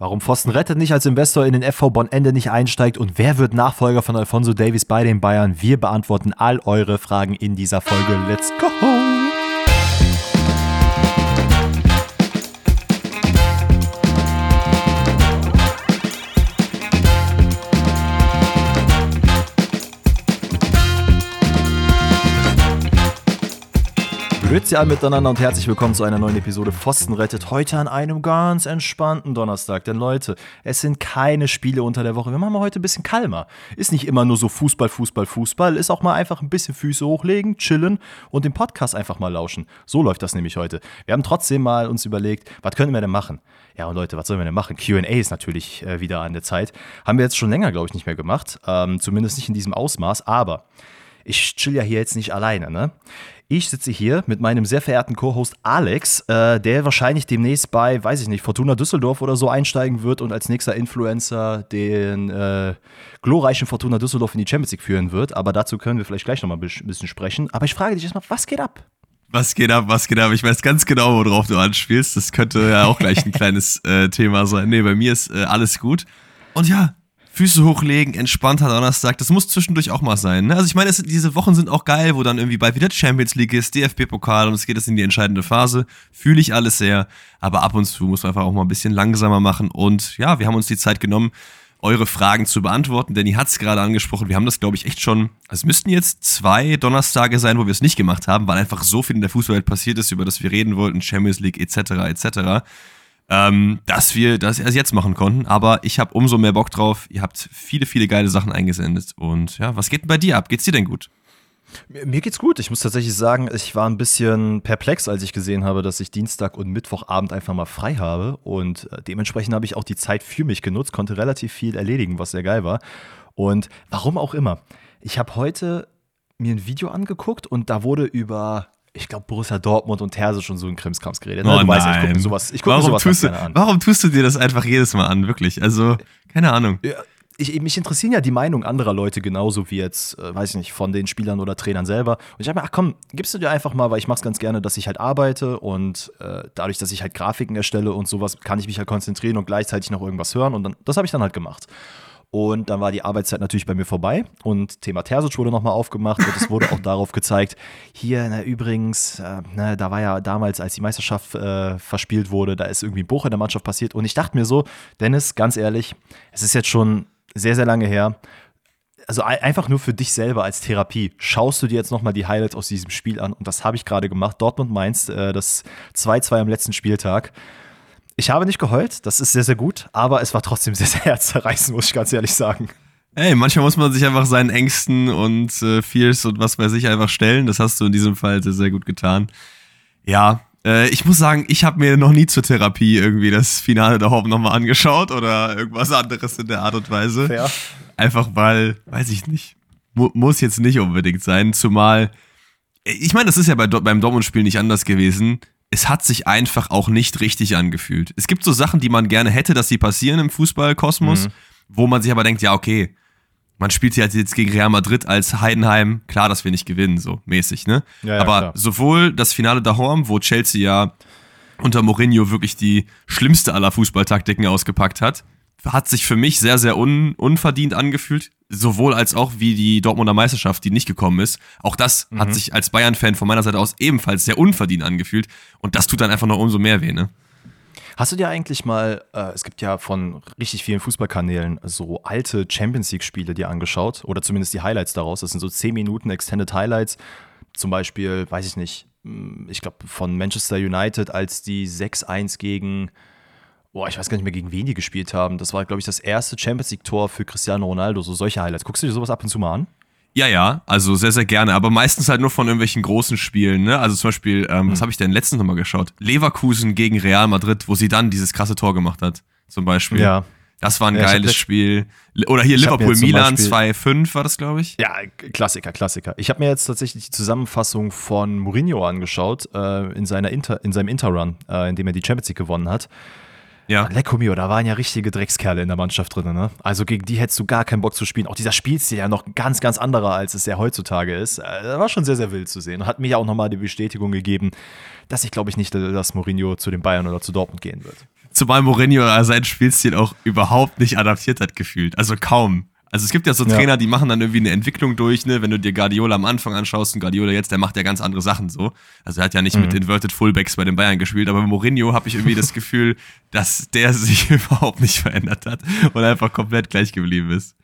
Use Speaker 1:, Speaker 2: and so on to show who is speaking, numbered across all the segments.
Speaker 1: Warum Pfosten rettet nicht als Investor in den FV Bonn Ende nicht einsteigt und wer wird Nachfolger von Alfonso Davies bei den Bayern? Wir beantworten all eure Fragen in dieser Folge. Let's go! Grüezi alle miteinander und herzlich willkommen zu einer neuen Episode Pfosten rettet. Heute an einem ganz entspannten Donnerstag. Denn Leute, es sind keine Spiele unter der Woche. Wir machen mal heute ein bisschen kalmer. Ist nicht immer nur so Fußball, Fußball, Fußball. Ist auch mal einfach ein bisschen Füße hochlegen, chillen und den Podcast einfach mal lauschen. So läuft das nämlich heute. Wir haben trotzdem mal uns überlegt, was können wir denn machen? Ja, und Leute, was sollen wir denn machen? QA ist natürlich äh, wieder an der Zeit. Haben wir jetzt schon länger, glaube ich, nicht mehr gemacht. Ähm, zumindest nicht in diesem Ausmaß. Aber ich chill ja hier jetzt nicht alleine, ne? Ich sitze hier mit meinem sehr verehrten Co-Host Alex, äh, der wahrscheinlich demnächst bei, weiß ich nicht, Fortuna Düsseldorf oder so einsteigen wird und als nächster Influencer den äh, glorreichen Fortuna Düsseldorf in die Champions League führen wird. Aber dazu können wir vielleicht gleich nochmal ein bisschen sprechen. Aber ich frage dich erstmal, was geht ab?
Speaker 2: Was geht ab, was geht ab? Ich weiß ganz genau, worauf du anspielst. Das könnte ja auch gleich ein kleines äh, Thema sein. Nee, bei mir ist äh, alles gut. Und ja, Füße hochlegen, entspannter Donnerstag. Das muss zwischendurch auch mal sein. Ne? Also ich meine, diese Wochen sind auch geil, wo dann irgendwie bald wieder Champions League ist, DFB-Pokal und es geht jetzt in die entscheidende Phase. Fühle ich alles sehr. Aber ab und zu muss man einfach auch mal ein bisschen langsamer machen. Und ja, wir haben uns die Zeit genommen, eure Fragen zu beantworten. Danny hat es gerade angesprochen. Wir haben das, glaube ich, echt schon. Also es müssten jetzt zwei Donnerstage sein, wo wir es nicht gemacht haben, weil einfach so viel in der Fußballwelt passiert ist, über das wir reden wollten. Champions League etc. etc ähm, dass wir das erst jetzt machen konnten. Aber ich habe umso mehr Bock drauf. Ihr habt viele, viele geile Sachen eingesendet. Und ja, was geht denn bei dir ab? Geht's dir denn gut?
Speaker 1: Mir geht's gut. Ich muss tatsächlich sagen, ich war ein bisschen perplex, als ich gesehen habe, dass ich Dienstag und Mittwochabend einfach mal frei habe. Und äh, dementsprechend habe ich auch die Zeit für mich genutzt, konnte relativ viel erledigen, was sehr geil war. Und warum auch immer. Ich habe heute mir ein Video angeguckt und da wurde über ich glaube, Borussia Dortmund und Terse schon so ein Krimskrams geredet.
Speaker 2: Ne? Oh, du weißt, ich gucke sowas, ich guck warum sowas tust du, an. Warum tust du dir das einfach jedes Mal an, wirklich? Also, keine Ahnung. Ja,
Speaker 1: ich, mich interessieren ja die Meinungen anderer Leute genauso wie jetzt, äh, weiß ich nicht, von den Spielern oder Trainern selber. Und ich habe mir, ach komm, gibst du dir einfach mal, weil ich mache es ganz gerne, dass ich halt arbeite und äh, dadurch, dass ich halt Grafiken erstelle und sowas, kann ich mich halt konzentrieren und gleichzeitig noch irgendwas hören. Und dann, das habe ich dann halt gemacht. Und dann war die Arbeitszeit natürlich bei mir vorbei und Thema Terzic wurde nochmal aufgemacht und es wurde auch darauf gezeigt, hier, na, übrigens, äh, na, da war ja damals, als die Meisterschaft äh, verspielt wurde, da ist irgendwie ein Bruch in der Mannschaft passiert und ich dachte mir so, Dennis, ganz ehrlich, es ist jetzt schon sehr, sehr lange her. Also einfach nur für dich selber als Therapie. Schaust du dir jetzt nochmal die Highlights aus diesem Spiel an und das habe ich gerade gemacht. Dortmund Mainz, äh, das 2-2 am letzten Spieltag. Ich habe nicht geheult, das ist sehr, sehr gut, aber es war trotzdem sehr, sehr herzzerreißend, muss ich ganz ehrlich sagen.
Speaker 2: Ey, manchmal muss man sich einfach seinen Ängsten und äh, Fears und was bei sich einfach stellen. Das hast du in diesem Fall sehr, sehr gut getan. Ja, äh, ich muss sagen, ich habe mir noch nie zur Therapie irgendwie das Finale der Hope nochmal angeschaut oder irgendwas anderes in der Art und Weise. Fair. Einfach weil, weiß ich nicht, mu muss jetzt nicht unbedingt sein. Zumal, ich meine, das ist ja bei, beim Dortmund-Spiel nicht anders gewesen es hat sich einfach auch nicht richtig angefühlt. Es gibt so Sachen, die man gerne hätte, dass sie passieren im Fußballkosmos, mhm. wo man sich aber denkt, ja, okay, man spielt ja jetzt gegen Real Madrid als Heidenheim, klar, dass wir nicht gewinnen, so mäßig, ne? Ja, ja, aber klar. sowohl das Finale da Horm, wo Chelsea ja unter Mourinho wirklich die schlimmste aller Fußballtaktiken ausgepackt hat, hat sich für mich sehr, sehr un, unverdient angefühlt. Sowohl als auch wie die Dortmunder Meisterschaft, die nicht gekommen ist. Auch das mhm. hat sich als Bayern-Fan von meiner Seite aus ebenfalls sehr unverdient angefühlt. Und das tut dann einfach noch umso mehr weh, ne?
Speaker 1: Hast du dir eigentlich mal, äh, es gibt ja von richtig vielen Fußballkanälen so alte Champions League-Spiele dir angeschaut oder zumindest die Highlights daraus? Das sind so 10 Minuten Extended Highlights. Zum Beispiel, weiß ich nicht, hm, ich glaube von Manchester United, als die 6-1 gegen boah, ich weiß gar nicht mehr, gegen wen die gespielt haben. Das war, glaube ich, das erste Champions League-Tor für Cristiano Ronaldo, so solche Highlights. Guckst du dir sowas ab und zu mal an?
Speaker 2: Ja, ja, also sehr, sehr gerne, aber meistens halt nur von irgendwelchen großen Spielen, ne? Also zum Beispiel, ähm, hm. was habe ich denn letztens nochmal geschaut? Leverkusen gegen Real Madrid, wo sie dann dieses krasse Tor gemacht hat, zum Beispiel. Ja. Das war ein ja, geiles Spiel. Oder hier Liverpool-Milan 2-5 war das, glaube ich.
Speaker 1: Ja, Klassiker, Klassiker. Ich habe mir jetzt tatsächlich die Zusammenfassung von Mourinho angeschaut, äh, in, seiner Inter, in seinem Interrun, äh, in dem er die Champions League gewonnen hat. Ja. Lecco mio, da waren ja richtige Dreckskerle in der Mannschaft drin, ne? Also gegen die hättest du gar keinen Bock zu spielen. Auch dieser Spielstil ja noch ganz, ganz anderer, als es ja heutzutage ist. Das äh, war schon sehr, sehr wild zu sehen. Hat mir ja auch nochmal die Bestätigung gegeben, dass ich glaube ich nicht, dass Mourinho zu den Bayern oder zu Dortmund gehen wird.
Speaker 2: zumal Mourinho seinen Spielstil auch überhaupt nicht adaptiert hat gefühlt. Also kaum. Also es gibt ja so ja. Trainer, die machen dann irgendwie eine Entwicklung durch, ne? Wenn du dir Guardiola am Anfang anschaust und Guardiola jetzt, der macht ja ganz andere Sachen so. Also er hat ja nicht mhm. mit Inverted Fullbacks bei den Bayern gespielt, aber bei Mourinho habe ich irgendwie das Gefühl, dass der sich überhaupt nicht verändert hat und einfach komplett gleich geblieben ist.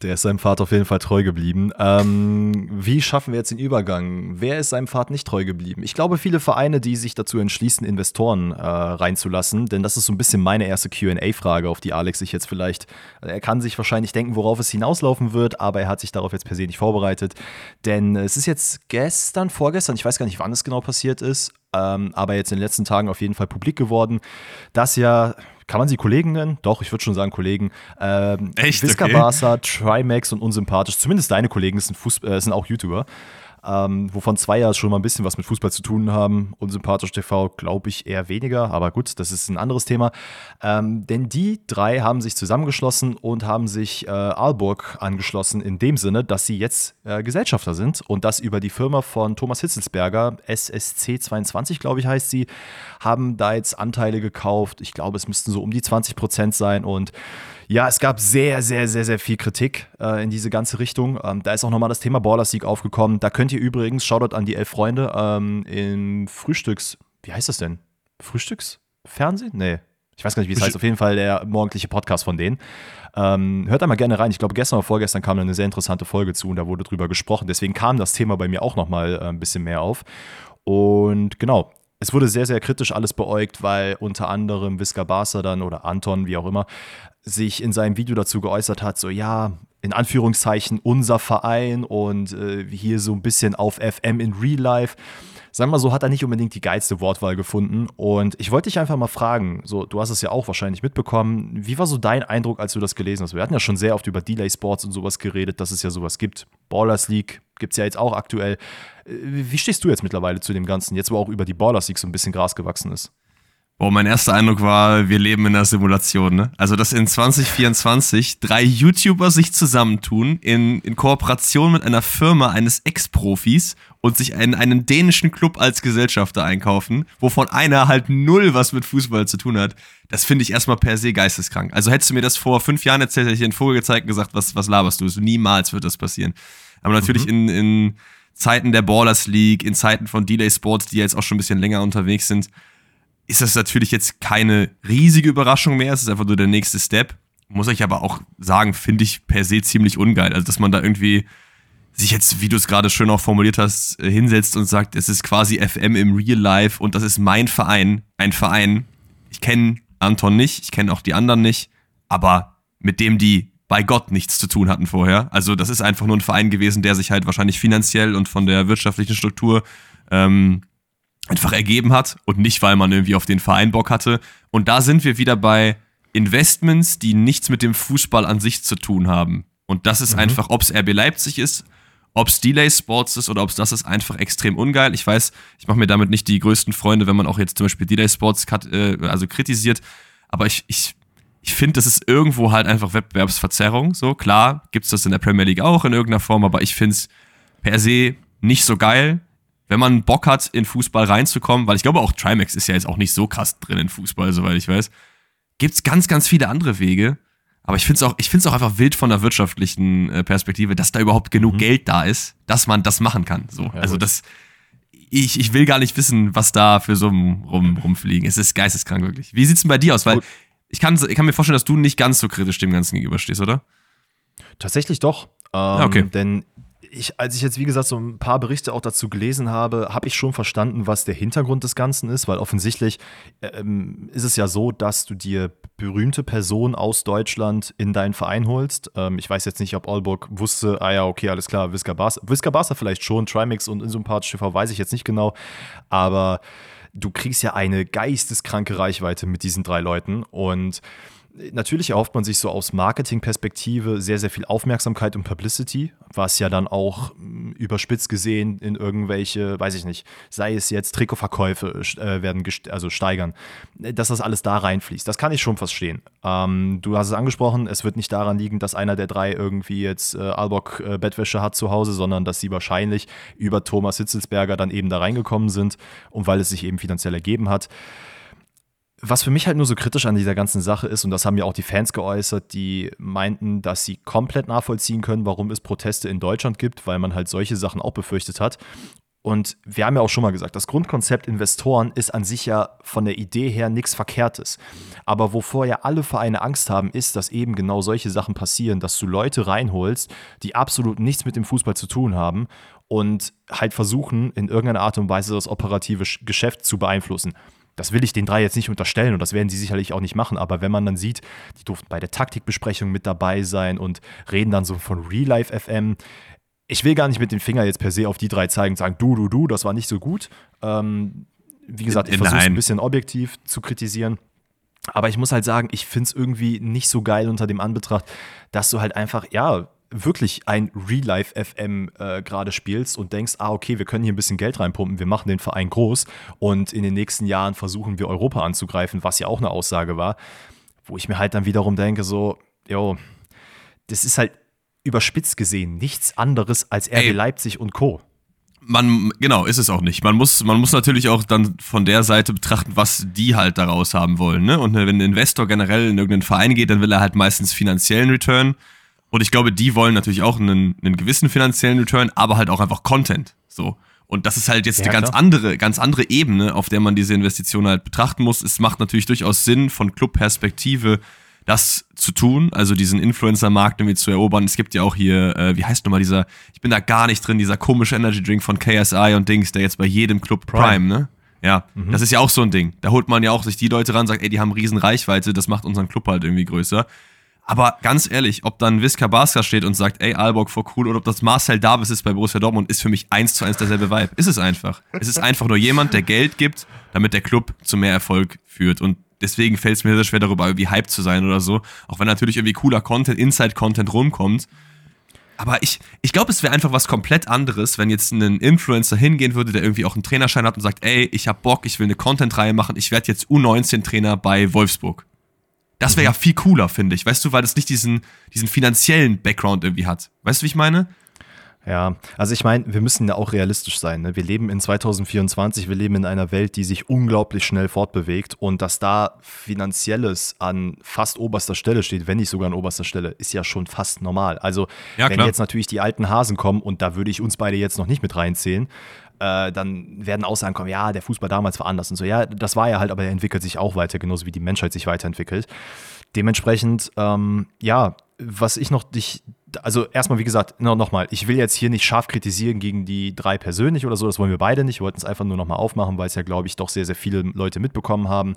Speaker 1: Der ist seinem Vater auf jeden Fall treu geblieben. Ähm, wie schaffen wir jetzt den Übergang? Wer ist seinem Vater nicht treu geblieben? Ich glaube, viele Vereine, die sich dazu entschließen, Investoren äh, reinzulassen, denn das ist so ein bisschen meine erste QA-Frage, auf die Alex sich jetzt vielleicht, er kann sich wahrscheinlich denken, worauf es hinauslaufen wird, aber er hat sich darauf jetzt per se nicht vorbereitet. Denn es ist jetzt gestern, vorgestern, ich weiß gar nicht, wann es genau passiert ist, ähm, aber jetzt in den letzten Tagen auf jeden Fall publik geworden, dass ja kann man sie Kollegen nennen? Doch, ich würde schon sagen Kollegen. Ähm,
Speaker 2: Echt?
Speaker 1: Visca okay. Barca, Trimax und Unsympathisch. Zumindest deine Kollegen sind, Fuß äh, sind auch YouTuber ähm, wovon zwei ja schon mal ein bisschen was mit Fußball zu tun haben. Unsympathisch TV glaube ich eher weniger, aber gut, das ist ein anderes Thema. Ähm, denn die drei haben sich zusammengeschlossen und haben sich äh, Aalborg angeschlossen in dem Sinne, dass sie jetzt äh, Gesellschafter sind und das über die Firma von Thomas Hitzelsberger, SSC22 glaube ich heißt sie, haben da jetzt Anteile gekauft. Ich glaube, es müssten so um die 20 Prozent sein und ja, es gab sehr, sehr, sehr, sehr viel Kritik äh, in diese ganze Richtung. Ähm, da ist auch nochmal das Thema Ballersieg aufgekommen. Da könnt ihr übrigens, Shoutout an die elf Freunde, ähm, in Frühstücks, wie heißt das denn? Frühstücksfernsehen? Nee. Ich weiß gar nicht, wie es heißt. Auf jeden Fall der morgendliche Podcast von denen. Ähm, hört da mal gerne rein. Ich glaube, gestern oder vorgestern kam eine sehr interessante Folge zu und da wurde drüber gesprochen. Deswegen kam das Thema bei mir auch nochmal äh, ein bisschen mehr auf. Und genau, es wurde sehr, sehr kritisch alles beäugt, weil unter anderem Visca Barca dann oder Anton, wie auch immer, sich in seinem Video dazu geäußert hat, so ja, in Anführungszeichen unser Verein und äh, hier so ein bisschen auf FM in Real Life. Wir mal so, hat er nicht unbedingt die geilste Wortwahl gefunden. Und ich wollte dich einfach mal fragen, so, du hast es ja auch wahrscheinlich mitbekommen, wie war so dein Eindruck, als du das gelesen hast? Wir hatten ja schon sehr oft über Delay Sports und sowas geredet, dass es ja sowas gibt. Ballers League gibt es ja jetzt auch aktuell. Äh, wie stehst du jetzt mittlerweile zu dem Ganzen, jetzt wo auch über die Ballers League so ein bisschen Gras gewachsen ist?
Speaker 2: Boah, mein erster Eindruck war, wir leben in einer Simulation, ne? Also, dass in 2024 drei YouTuber sich zusammentun in, in Kooperation mit einer Firma eines Ex-Profis und sich einen, einen dänischen Club als Gesellschafter einkaufen, wovon einer halt null was mit Fußball zu tun hat. Das finde ich erstmal per se geisteskrank. Also hättest du mir das vor fünf Jahren erzählt, hätte ich dir einen Vogel gezeigt und gesagt, was, was laberst du? Niemals wird das passieren. Aber natürlich mhm. in, in Zeiten der Ballers League, in Zeiten von Delay Sports, die jetzt auch schon ein bisschen länger unterwegs sind, ist das natürlich jetzt keine riesige Überraschung mehr. Es ist einfach nur der nächste Step. Muss ich aber auch sagen, finde ich per se ziemlich ungeil. Also, dass man da irgendwie sich jetzt, wie du es gerade schön auch formuliert hast, äh, hinsetzt und sagt, es ist quasi FM im Real Life und das ist mein Verein, ein Verein. Ich kenne Anton nicht, ich kenne auch die anderen nicht, aber mit dem die bei Gott nichts zu tun hatten vorher. Also das ist einfach nur ein Verein gewesen, der sich halt wahrscheinlich finanziell und von der wirtschaftlichen Struktur ähm, einfach ergeben hat und nicht, weil man irgendwie auf den Verein Bock hatte. Und da sind wir wieder bei Investments, die nichts mit dem Fußball an sich zu tun haben. Und das ist mhm. einfach, ob es RB Leipzig ist, ob es Delay Sports ist oder ob es das ist, einfach extrem ungeil. Ich weiß, ich mache mir damit nicht die größten Freunde, wenn man auch jetzt zum Beispiel Delay Sports äh, also kritisiert. Aber ich, ich, ich finde, das ist irgendwo halt einfach Wettbewerbsverzerrung. So, klar, gibt es das in der Premier League auch in irgendeiner Form, aber ich finde es per se nicht so geil wenn man Bock hat, in Fußball reinzukommen, weil ich glaube auch Trimax ist ja jetzt auch nicht so krass drin in Fußball, soweit ich weiß, gibt es ganz, ganz viele andere Wege. Aber ich finde es auch, ich find's auch einfach wild von der wirtschaftlichen äh, Perspektive, dass da überhaupt genug mhm. Geld da ist, dass man das machen kann. So. Ja, also das, ich, ich will gar nicht wissen, was da für so rum, rumfliegen. Es ist geisteskrank wirklich. Wie sieht es denn bei dir aus? Weil ich kann, ich kann mir vorstellen, dass du nicht ganz so kritisch dem Ganzen gegenüberstehst, oder?
Speaker 1: Tatsächlich doch. Ähm, okay. Denn ich, als ich jetzt, wie gesagt, so ein paar Berichte auch dazu gelesen habe, habe ich schon verstanden, was der Hintergrund des Ganzen ist, weil offensichtlich ähm, ist es ja so, dass du dir berühmte Personen aus Deutschland in deinen Verein holst. Ähm, ich weiß jetzt nicht, ob Olburg wusste, ah ja, okay, alles klar, Visca Barca, Visca Barca vielleicht schon, Trimax und Insympath TV weiß ich jetzt nicht genau, aber du kriegst ja eine geisteskranke Reichweite mit diesen drei Leuten und Natürlich erhofft man sich so aus Marketingperspektive sehr, sehr viel Aufmerksamkeit und Publicity, was ja dann auch hm, überspitzt gesehen in irgendwelche, weiß ich nicht, sei es jetzt Trikotverkäufe äh, werden also steigern, dass das alles da reinfließt. Das kann ich schon verstehen. Ähm, du hast es angesprochen, es wird nicht daran liegen, dass einer der drei irgendwie jetzt äh, Albock äh, Bettwäsche hat zu Hause, sondern dass sie wahrscheinlich über Thomas Hitzelsberger dann eben da reingekommen sind und weil es sich eben finanziell ergeben hat was für mich halt nur so kritisch an dieser ganzen Sache ist, und das haben ja auch die Fans geäußert, die meinten, dass sie komplett nachvollziehen können, warum es Proteste in Deutschland gibt, weil man halt solche Sachen auch befürchtet hat. Und wir haben ja auch schon mal gesagt, das Grundkonzept Investoren ist an sich ja von der Idee her nichts Verkehrtes. Aber wovor ja alle Vereine Angst haben, ist, dass eben genau solche Sachen passieren, dass du Leute reinholst, die absolut nichts mit dem Fußball zu tun haben und halt versuchen, in irgendeiner Art und Weise das operative Geschäft zu beeinflussen. Das will ich den drei jetzt nicht unterstellen und das werden sie sicherlich auch nicht machen. Aber wenn man dann sieht, die durften bei der Taktikbesprechung mit dabei sein und reden dann so von Real Life FM, ich will gar nicht mit dem Finger jetzt per se auf die drei zeigen und sagen, du, du, du, das war nicht so gut. Ähm, wie gesagt, ich versuche es ein bisschen objektiv zu kritisieren. Aber ich muss halt sagen, ich finde es irgendwie nicht so geil unter dem Anbetracht, dass du halt einfach, ja, wirklich ein Real-Life-FM äh, gerade spielst und denkst, ah, okay, wir können hier ein bisschen Geld reinpumpen, wir machen den Verein groß und in den nächsten Jahren versuchen wir Europa anzugreifen, was ja auch eine Aussage war, wo ich mir halt dann wiederum denke, so, jo, das ist halt überspitzt gesehen nichts anderes als RB Ey. Leipzig und Co.
Speaker 2: Man, genau, ist es auch nicht. Man muss, man muss natürlich auch dann von der Seite betrachten, was die halt daraus haben wollen. Ne? Und wenn ein Investor generell in irgendeinen Verein geht, dann will er halt meistens finanziellen Return. Und ich glaube, die wollen natürlich auch einen, einen gewissen finanziellen Return, aber halt auch einfach Content. So. Und das ist halt jetzt ja, eine ganz andere, ganz andere Ebene, auf der man diese Investition halt betrachten muss. Es macht natürlich durchaus Sinn, von Clubperspektive das zu tun, also diesen Influencer-Markt irgendwie zu erobern. Es gibt ja auch hier, äh, wie heißt nochmal dieser, ich bin da gar nicht drin, dieser komische Energy Drink von KSI und Dings, der jetzt bei jedem Club Prime, Prime ne? Ja, mhm. das ist ja auch so ein Ding. Da holt man ja auch sich die Leute ran, sagt, ey, die haben riesen Reichweite, das macht unseren Club halt irgendwie größer. Aber ganz ehrlich, ob dann Visca Baska steht und sagt, ey, Alborg vor cool, oder ob das Marcel Davis ist bei Borussia Dortmund, ist für mich eins zu eins derselbe Vibe. Ist es einfach. Es ist einfach nur jemand, der Geld gibt, damit der Club zu mehr Erfolg führt. Und deswegen fällt es mir sehr schwer, darüber irgendwie hyped zu sein oder so. Auch wenn natürlich irgendwie cooler Content, Inside-Content rumkommt. Aber ich, ich glaube, es wäre einfach was komplett anderes, wenn jetzt ein Influencer hingehen würde, der irgendwie auch einen Trainerschein hat und sagt, ey, ich hab Bock, ich will eine Content-Reihe machen, ich werde jetzt U19-Trainer bei Wolfsburg. Das wäre mhm. ja viel cooler, finde ich. Weißt du, weil das nicht diesen, diesen finanziellen Background irgendwie hat. Weißt du, wie ich meine?
Speaker 1: Ja, also ich meine, wir müssen ja auch realistisch sein. Ne? Wir leben in 2024, wir leben in einer Welt, die sich unglaublich schnell fortbewegt und dass da Finanzielles an fast oberster Stelle steht, wenn nicht sogar an oberster Stelle, ist ja schon fast normal. Also ja, wenn jetzt natürlich die alten Hasen kommen und da würde ich uns beide jetzt noch nicht mit reinzählen, äh, dann werden Aussagen kommen, ja, der Fußball damals war anders und so. Ja, das war ja halt, aber er entwickelt sich auch weiter, genauso wie die Menschheit sich weiterentwickelt. Dementsprechend, ähm, ja, was ich noch dich also erstmal, wie gesagt, no, nochmal, ich will jetzt hier nicht scharf kritisieren gegen die drei persönlich oder so, das wollen wir beide nicht. Wir wollten es einfach nur nochmal aufmachen, weil es ja, glaube ich, doch sehr, sehr viele Leute mitbekommen haben.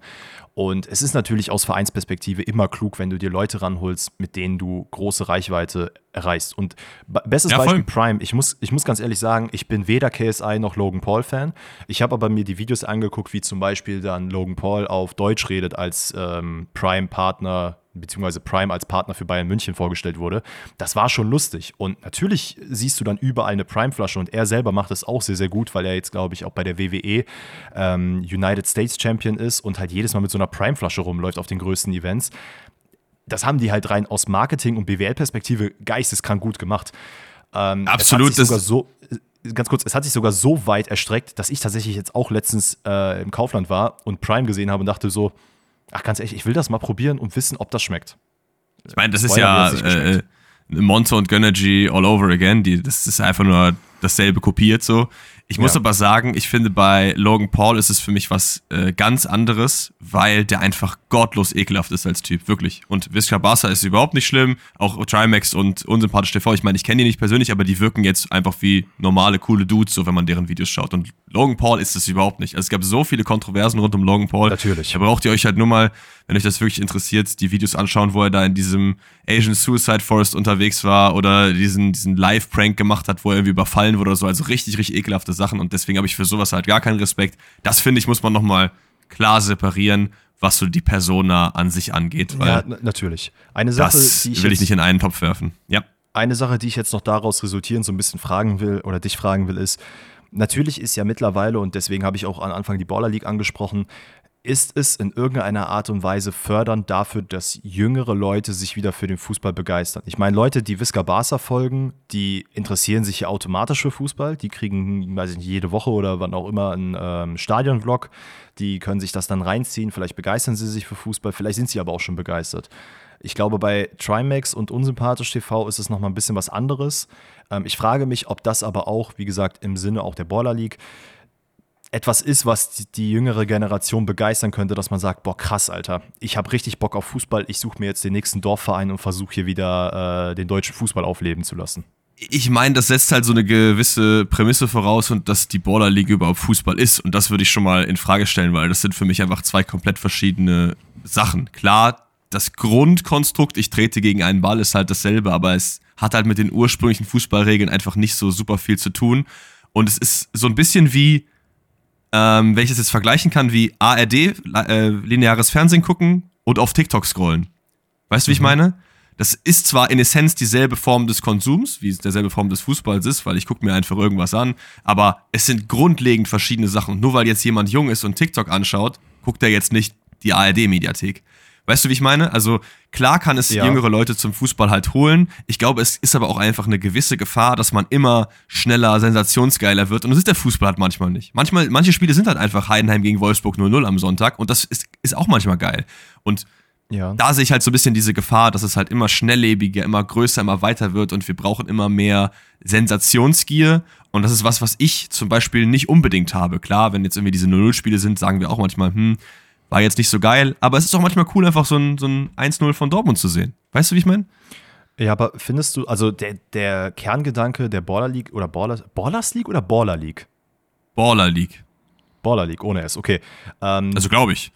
Speaker 1: Und es ist natürlich aus Vereinsperspektive immer klug, wenn du dir Leute ranholst, mit denen du große Reichweite erreichst. Und bestes ja, Beispiel Prime, ich muss, ich muss ganz ehrlich sagen, ich bin weder KSI noch Logan Paul-Fan. Ich habe aber mir die Videos angeguckt, wie zum Beispiel dann Logan Paul auf Deutsch redet als ähm, Prime-Partner beziehungsweise Prime als Partner für Bayern München vorgestellt wurde. Das war schon lustig. Und natürlich siehst du dann überall eine Prime-Flasche und er selber macht es auch sehr, sehr gut, weil er jetzt, glaube ich, auch bei der WWE ähm, United States Champion ist und halt jedes Mal mit so einer Prime-Flasche rumläuft auf den größten Events. Das haben die halt rein aus Marketing- und BWL-Perspektive geisteskrank gut gemacht.
Speaker 2: Ähm, Absolut.
Speaker 1: Es so, ganz kurz, es hat sich sogar so weit erstreckt, dass ich tatsächlich jetzt auch letztens äh, im Kaufland war und Prime gesehen habe und dachte so, ach ganz ehrlich, ich will das mal probieren und wissen, ob das schmeckt.
Speaker 2: Ich meine, das ist ja äh, Monster und Gönnergy all over again. Die, das ist einfach nur dasselbe kopiert so. Ich muss ja. aber sagen, ich finde bei Logan Paul ist es für mich was äh, ganz anderes, weil der einfach gottlos ekelhaft ist als Typ, wirklich. Und Visca Barca ist überhaupt nicht schlimm, auch Trimax und Unsympathisch TV, ich meine, ich kenne die nicht persönlich, aber die wirken jetzt einfach wie normale, coole Dudes, so wenn man deren Videos schaut. Und Logan Paul ist es überhaupt nicht. Also es gab so viele Kontroversen rund um Logan Paul.
Speaker 1: Natürlich.
Speaker 2: Da braucht ihr euch halt nur mal, wenn euch das wirklich interessiert, die Videos anschauen, wo er da in diesem Asian Suicide Forest unterwegs war oder diesen, diesen Live-Prank gemacht hat, wo er irgendwie überfallen wurde oder so. Also richtig, richtig ekelhafte Sachen und deswegen habe ich für sowas halt gar keinen Respekt. Das finde ich, muss man nochmal klar separieren, was so die Persona an sich angeht. ja,
Speaker 1: natürlich. Eine Sache,
Speaker 2: das die ich will ich nicht in einen Topf werfen. Ja.
Speaker 1: Eine Sache, die ich jetzt noch daraus resultierend so ein bisschen fragen will oder dich fragen will, ist, natürlich ist ja mittlerweile, und deswegen habe ich auch am Anfang die Baller League angesprochen, ist es in irgendeiner Art und Weise fördernd dafür, dass jüngere Leute sich wieder für den Fußball begeistern? Ich meine, Leute, die Visca Barca folgen, die interessieren sich ja automatisch für Fußball. Die kriegen, weiß ich nicht, jede Woche oder wann auch immer einen ähm, Stadionvlog. Die können sich das dann reinziehen. Vielleicht begeistern sie sich für Fußball. Vielleicht sind sie aber auch schon begeistert. Ich glaube, bei Trimax und Unsympathisch TV ist es nochmal ein bisschen was anderes. Ähm, ich frage mich, ob das aber auch, wie gesagt, im Sinne auch der Baller League etwas ist, was die, jüngere Generation begeistern könnte, dass man sagt, boah, krass, Alter, ich habe richtig Bock auf Fußball, ich suche mir jetzt den nächsten Dorfverein und versuche hier wieder äh, den deutschen Fußball aufleben zu lassen.
Speaker 2: Ich meine, das setzt halt so eine gewisse Prämisse voraus und dass die Border League überhaupt Fußball ist. Und das würde ich schon mal in Frage stellen, weil das sind für mich einfach zwei komplett verschiedene Sachen. Klar, das Grundkonstrukt, ich trete gegen einen Ball, ist halt dasselbe, aber es hat halt mit den ursprünglichen Fußballregeln einfach nicht so super viel zu tun. Und es ist so ein bisschen wie, ähm, wenn ich das jetzt vergleichen kann, wie ARD, äh, lineares Fernsehen gucken und auf TikTok scrollen. Weißt du, wie ich mhm. meine? Das ist zwar in Essenz dieselbe Form des Konsums, wie es derselbe Form des Fußballs ist, weil ich gucke mir einfach irgendwas an, aber es sind grundlegend verschiedene Sachen. Nur weil jetzt jemand jung ist und TikTok anschaut, guckt er jetzt nicht die ARD-Mediathek. Weißt du, wie ich meine? Also klar kann es ja. jüngere Leute zum Fußball halt holen. Ich glaube, es ist aber auch einfach eine gewisse Gefahr, dass man immer schneller, sensationsgeiler wird. Und das ist der Fußball halt manchmal nicht. Manchmal, manche Spiele sind halt einfach Heidenheim gegen Wolfsburg 0-0 am Sonntag und das ist, ist auch manchmal geil. Und ja. da sehe ich halt so ein bisschen diese Gefahr, dass es halt immer schnelllebiger, immer größer, immer weiter wird und wir brauchen immer mehr Sensationsgier. Und das ist was, was ich zum Beispiel nicht unbedingt habe. Klar, wenn jetzt irgendwie diese 0-0-Spiele sind, sagen wir auch manchmal, hm, war jetzt nicht so geil, aber es ist auch manchmal cool, einfach so ein, so ein 1-0 von Dortmund zu sehen. Weißt du, wie ich meine?
Speaker 1: Ja, aber findest du, also der, der Kerngedanke der Baller League oder Baller, Ballers League oder Baller League?
Speaker 2: Baller League.
Speaker 1: Baller League, ohne S, okay.
Speaker 2: Ähm, also glaube ich.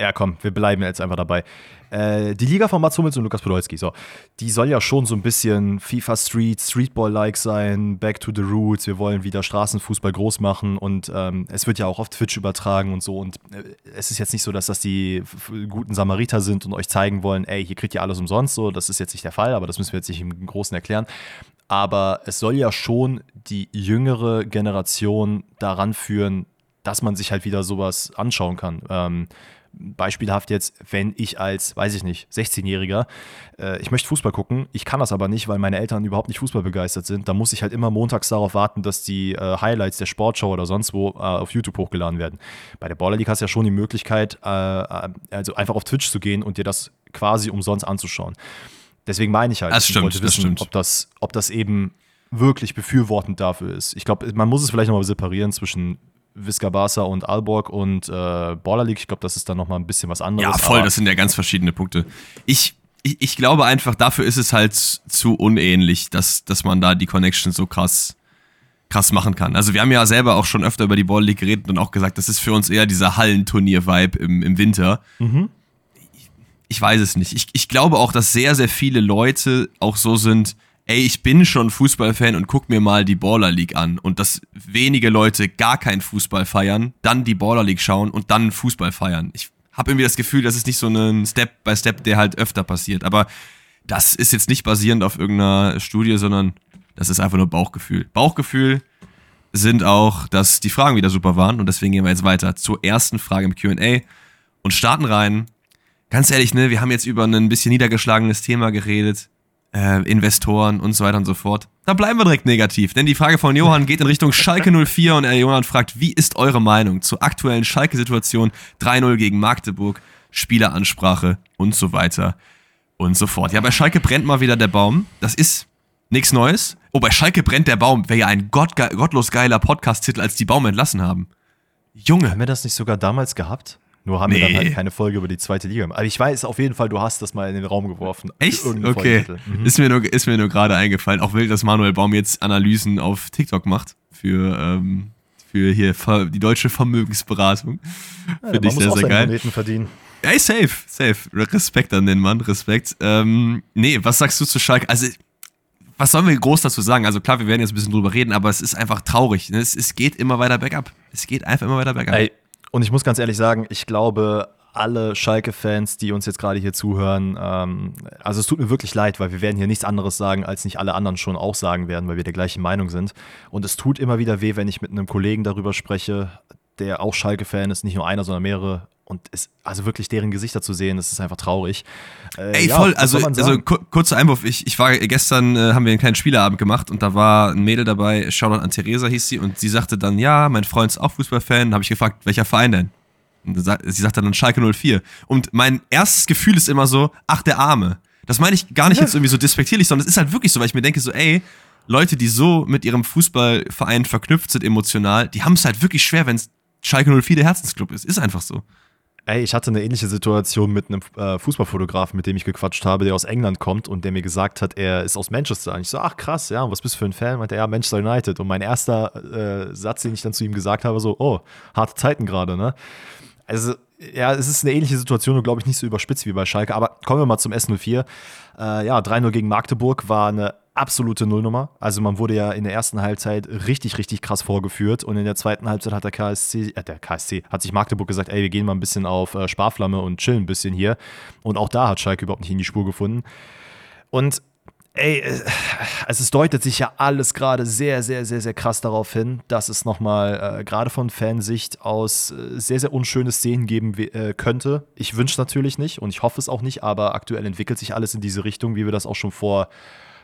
Speaker 1: Ja, komm, wir bleiben jetzt einfach dabei. Äh, die Liga von Mats Hummels und Lukas Podolski, so, die soll ja schon so ein bisschen FIFA Street, Streetball-like sein, Back to the Roots. Wir wollen wieder Straßenfußball groß machen und ähm, es wird ja auch auf Twitch übertragen und so. Und äh, es ist jetzt nicht so, dass das die guten Samariter sind und euch zeigen wollen, ey, hier kriegt ihr alles umsonst. So, das ist jetzt nicht der Fall, aber das müssen wir jetzt nicht im Großen erklären. Aber es soll ja schon die jüngere Generation daran führen, dass man sich halt wieder sowas anschauen kann. Ähm, beispielhaft jetzt, wenn ich als, weiß ich nicht, 16-Jähriger, äh, ich möchte Fußball gucken, ich kann das aber nicht, weil meine Eltern überhaupt nicht Fußball begeistert sind, dann muss ich halt immer montags darauf warten, dass die äh, Highlights der Sportshow oder sonst wo äh, auf YouTube hochgeladen werden. Bei der Baller League hast du ja schon die Möglichkeit, äh, äh, also einfach auf Twitch zu gehen und dir das quasi umsonst anzuschauen. Deswegen meine ich halt,
Speaker 2: das stimmt,
Speaker 1: ich wollte wissen,
Speaker 2: das
Speaker 1: ob, das, ob das eben wirklich befürwortend dafür ist. Ich glaube, man muss es vielleicht nochmal separieren zwischen Visca Barca und Alborg und äh, Baller League. Ich glaube, das ist dann nochmal ein bisschen was anderes.
Speaker 2: Ja, voll, das sind ja ganz verschiedene Punkte. Ich, ich, ich, glaube einfach, dafür ist es halt zu unähnlich, dass, dass man da die Connection so krass, krass machen kann. Also wir haben ja selber auch schon öfter über die Baller League geredet und auch gesagt, das ist für uns eher dieser Hallenturnier-Vibe im, im Winter. Mhm. Ich, ich weiß es nicht. Ich, ich glaube auch, dass sehr, sehr viele Leute auch so sind, ey, ich bin schon Fußballfan und guck mir mal die Baller League an und dass wenige Leute gar keinen Fußball feiern, dann die Baller League schauen und dann Fußball feiern. Ich habe irgendwie das Gefühl, das ist nicht so ein Step by Step, der halt öfter passiert. Aber das ist jetzt nicht basierend auf irgendeiner Studie, sondern das ist einfach nur Bauchgefühl. Bauchgefühl sind auch, dass die Fragen wieder super waren und deswegen gehen wir jetzt weiter zur ersten Frage im Q&A und starten rein. Ganz ehrlich, ne, wir haben jetzt über ein bisschen niedergeschlagenes Thema geredet äh, Investoren und so weiter und so fort. Da bleiben wir direkt negativ, denn die Frage von Johann geht in Richtung Schalke 04 und äh, Johann fragt, wie ist eure Meinung zur aktuellen Schalke-Situation 3-0 gegen Magdeburg, Spieleransprache und so weiter und so fort. Ja, bei Schalke brennt mal wieder der Baum. Das ist nichts Neues. Oh, bei Schalke brennt der Baum wäre ja ein gottge gottlos geiler Podcast-Titel, als die Baum entlassen haben.
Speaker 1: Junge. Haben wir das nicht sogar damals gehabt? Nur haben nee. wir dann halt keine Folge über die zweite Liga gemacht. Aber ich weiß auf jeden Fall, du hast das mal in den Raum geworfen.
Speaker 2: Echt? Okay. Mhm. Ist mir nur, ist mir nur gerade eingefallen. Auch wild, dass Manuel Baum jetzt Analysen auf TikTok macht für, ähm, für hier die deutsche Vermögensberatung.
Speaker 1: Ja, Finde ich sehr, sehr geil. Moneten verdienen.
Speaker 2: Ey, safe, safe. Respekt an den Mann, Respekt. Ähm, nee, was sagst du zu Schalke? Also, was sollen wir groß dazu sagen? Also klar, wir werden jetzt ein bisschen drüber reden, aber es ist einfach traurig. Ne? Es, es geht immer weiter bergab. Es geht einfach immer weiter bergab. Ey,
Speaker 1: und ich muss ganz ehrlich sagen, ich glaube, alle Schalke-Fans, die uns jetzt gerade hier zuhören, ähm, also es tut mir wirklich leid, weil wir werden hier nichts anderes sagen, als nicht alle anderen schon auch sagen werden, weil wir der gleichen Meinung sind. Und es tut immer wieder weh, wenn ich mit einem Kollegen darüber spreche, der auch Schalke-Fan ist, nicht nur einer, sondern mehrere. Und es, also wirklich deren Gesichter zu sehen, das ist einfach traurig.
Speaker 2: Äh, Ey, ja, voll, also, also kurzer Einwurf. Ich, ich war gestern, äh, haben wir einen kleinen Spieleabend gemacht und da war ein Mädel dabei, Shoutout an Theresa hieß sie, und sie sagte dann, ja, mein Freund ist auch Fußballfan. Da habe ich gefragt, welcher Verein denn? Und sie sagte dann Schalke 04. Und mein erstes Gefühl ist immer so, ach, der Arme. Das meine ich gar nicht jetzt irgendwie so despektierlich, sondern es ist halt wirklich so, weil ich mir denke so, ey, Leute, die so mit ihrem Fußballverein verknüpft sind emotional, die haben es halt wirklich schwer, wenn es Schalke 04 der Herzensclub ist. Ist einfach so.
Speaker 1: Ey, ich hatte eine ähnliche Situation mit einem äh, Fußballfotografen, mit dem ich gequatscht habe, der aus England kommt und der mir gesagt hat, er ist aus Manchester. Und ich so, ach krass, ja, was bist du für ein Fan? Meinte er, ja, Manchester United. Und mein erster äh, Satz, den ich dann zu ihm gesagt habe, so, oh, harte Zeiten gerade, ne? Also, ja, es ist eine ähnliche Situation und glaube ich nicht so überspitzt wie bei Schalke. Aber kommen wir mal zum S04. Äh, ja, 3-0 gegen Magdeburg war eine absolute Nullnummer. Also man wurde ja in der ersten Halbzeit richtig, richtig krass vorgeführt und in der zweiten Halbzeit hat der KSC, äh, der KSC, hat sich Magdeburg gesagt, ey, wir gehen mal ein bisschen auf äh, Sparflamme und chillen ein bisschen hier. Und auch da hat Schalke überhaupt nicht in die Spur gefunden. Und ey, also es deutet sich ja alles gerade sehr, sehr, sehr, sehr krass darauf hin, dass es nochmal äh, gerade von Fansicht aus äh, sehr, sehr unschöne Szenen geben äh, könnte. Ich wünsche natürlich nicht und ich hoffe es auch nicht, aber aktuell entwickelt sich alles in diese Richtung, wie wir das auch schon vor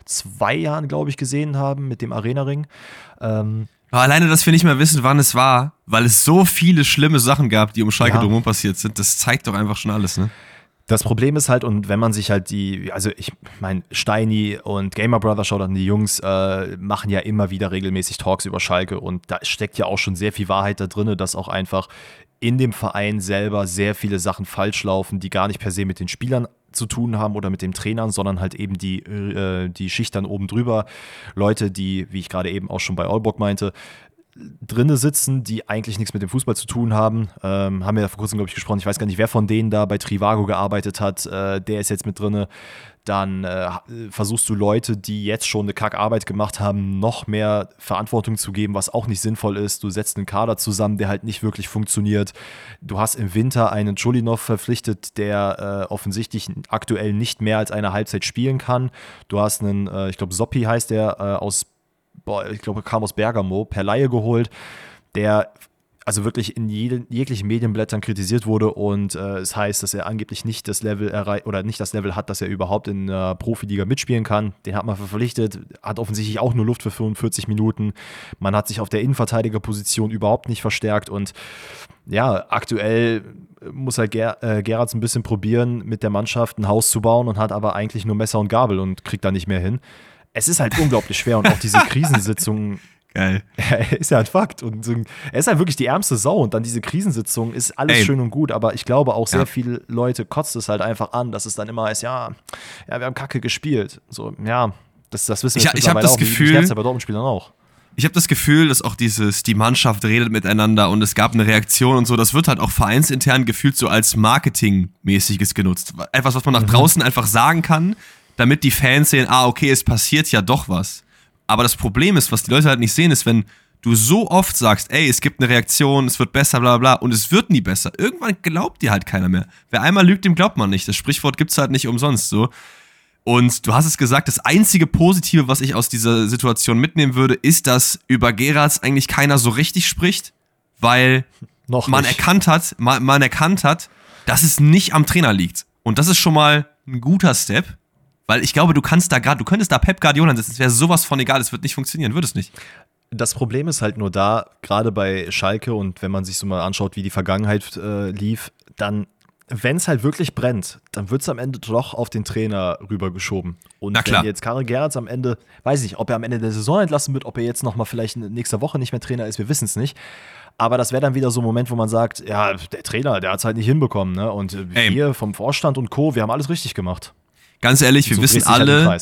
Speaker 1: zwei Jahren, glaube ich, gesehen haben mit dem Arena-Ring. Ähm,
Speaker 2: alleine, dass wir nicht mehr wissen, wann es war, weil es so viele schlimme Sachen gab, die um Schalke ja. drumherum passiert sind, das zeigt doch einfach schon alles, ne?
Speaker 1: Das Problem ist halt, und wenn man sich halt die, also ich meine, Steini und Gamer Brother, schaut an die Jungs, äh, machen ja immer wieder regelmäßig Talks über Schalke und da steckt ja auch schon sehr viel Wahrheit da drin, dass auch einfach in dem Verein selber sehr viele Sachen falsch laufen, die gar nicht per se mit den Spielern zu tun haben oder mit dem Trainern, sondern halt eben die, äh, die Schicht dann oben drüber. Leute, die, wie ich gerade eben auch schon bei Allbock meinte, drinne sitzen, die eigentlich nichts mit dem Fußball zu tun haben. Ähm, haben wir ja vor kurzem, glaube ich, gesprochen. Ich weiß gar nicht, wer von denen da bei Trivago gearbeitet hat. Äh, der ist jetzt mit drinne. Dann äh, versuchst du Leute, die jetzt schon eine Kackarbeit gemacht haben, noch mehr Verantwortung zu geben, was auch nicht sinnvoll ist. Du setzt einen Kader zusammen, der halt nicht wirklich funktioniert. Du hast im Winter einen Chulinov verpflichtet, der äh, offensichtlich aktuell nicht mehr als eine Halbzeit spielen kann. Du hast einen, äh, ich glaube, Soppi heißt der, äh, aus boah, ich glaube, kam aus Bergamo, per Laie geholt, der also wirklich in jeden, jeglichen Medienblättern kritisiert wurde und äh, es heißt, dass er angeblich nicht das Level erreicht oder nicht das Level hat, dass er überhaupt in der Profiliga mitspielen kann. Den hat man verpflichtet, hat offensichtlich auch nur Luft für 45 Minuten. Man hat sich auf der Innenverteidigerposition überhaupt nicht verstärkt und ja, aktuell muss halt Ger äh, Gerards ein bisschen probieren, mit der Mannschaft ein Haus zu bauen und hat aber eigentlich nur Messer und Gabel und kriegt da nicht mehr hin es ist halt unglaublich schwer und auch diese Krisensitzungen.
Speaker 2: Geil.
Speaker 1: ist ja ein Fakt. Und er ist halt wirklich die ärmste Sau. Und dann diese Krisensitzung ist alles Ey. schön und gut, aber ich glaube auch sehr ja. viele Leute kotzt es halt einfach an, dass es dann immer heißt, ja, ja, wir haben Kacke gespielt. So, ja, das, das wissen wir
Speaker 2: ich, ich habe das
Speaker 1: auch.
Speaker 2: Gefühl,
Speaker 1: ich bei Dortmund-Spielern auch.
Speaker 2: Ich habe das Gefühl, dass auch dieses, die Mannschaft redet miteinander und es gab eine Reaktion und so, das wird halt auch vereinsintern gefühlt so als Marketingmäßiges genutzt. Etwas, was man nach mhm. draußen einfach sagen kann, damit die Fans sehen, ah, okay, es passiert ja doch was. Aber das Problem ist, was die Leute halt nicht sehen, ist, wenn du so oft sagst, ey, es gibt eine Reaktion, es wird besser, bla bla, und es wird nie besser. Irgendwann glaubt dir halt keiner mehr. Wer einmal lügt, dem glaubt man nicht. Das Sprichwort gibt's halt nicht umsonst so. Und du hast es gesagt, das einzige Positive, was ich aus dieser Situation mitnehmen würde, ist, dass über Gerards eigentlich keiner so richtig spricht, weil man erkannt hat, man, man erkannt hat, dass es nicht am Trainer liegt. Und das ist schon mal ein guter Step. Weil ich glaube, du kannst da gerade, du könntest da Pep Guardiola setzen, es wäre sowas von egal, es wird nicht funktionieren, würde es nicht.
Speaker 1: Das Problem ist halt nur da, gerade bei Schalke und wenn man sich so mal anschaut, wie die Vergangenheit äh, lief, dann, wenn es halt wirklich brennt, dann wird es am Ende doch auf den Trainer rübergeschoben. Und
Speaker 2: Na klar.
Speaker 1: wenn jetzt Karel Gerrits am Ende, weiß ich, ob er am Ende der Saison entlassen wird, ob er jetzt nochmal vielleicht nächste Woche nicht mehr Trainer ist, wir wissen es nicht. Aber das wäre dann wieder so ein Moment, wo man sagt, ja, der Trainer, der hat es halt nicht hinbekommen. Ne? Und Ey. wir vom Vorstand und Co., wir haben alles richtig gemacht.
Speaker 2: Ganz ehrlich, wir so wissen alle,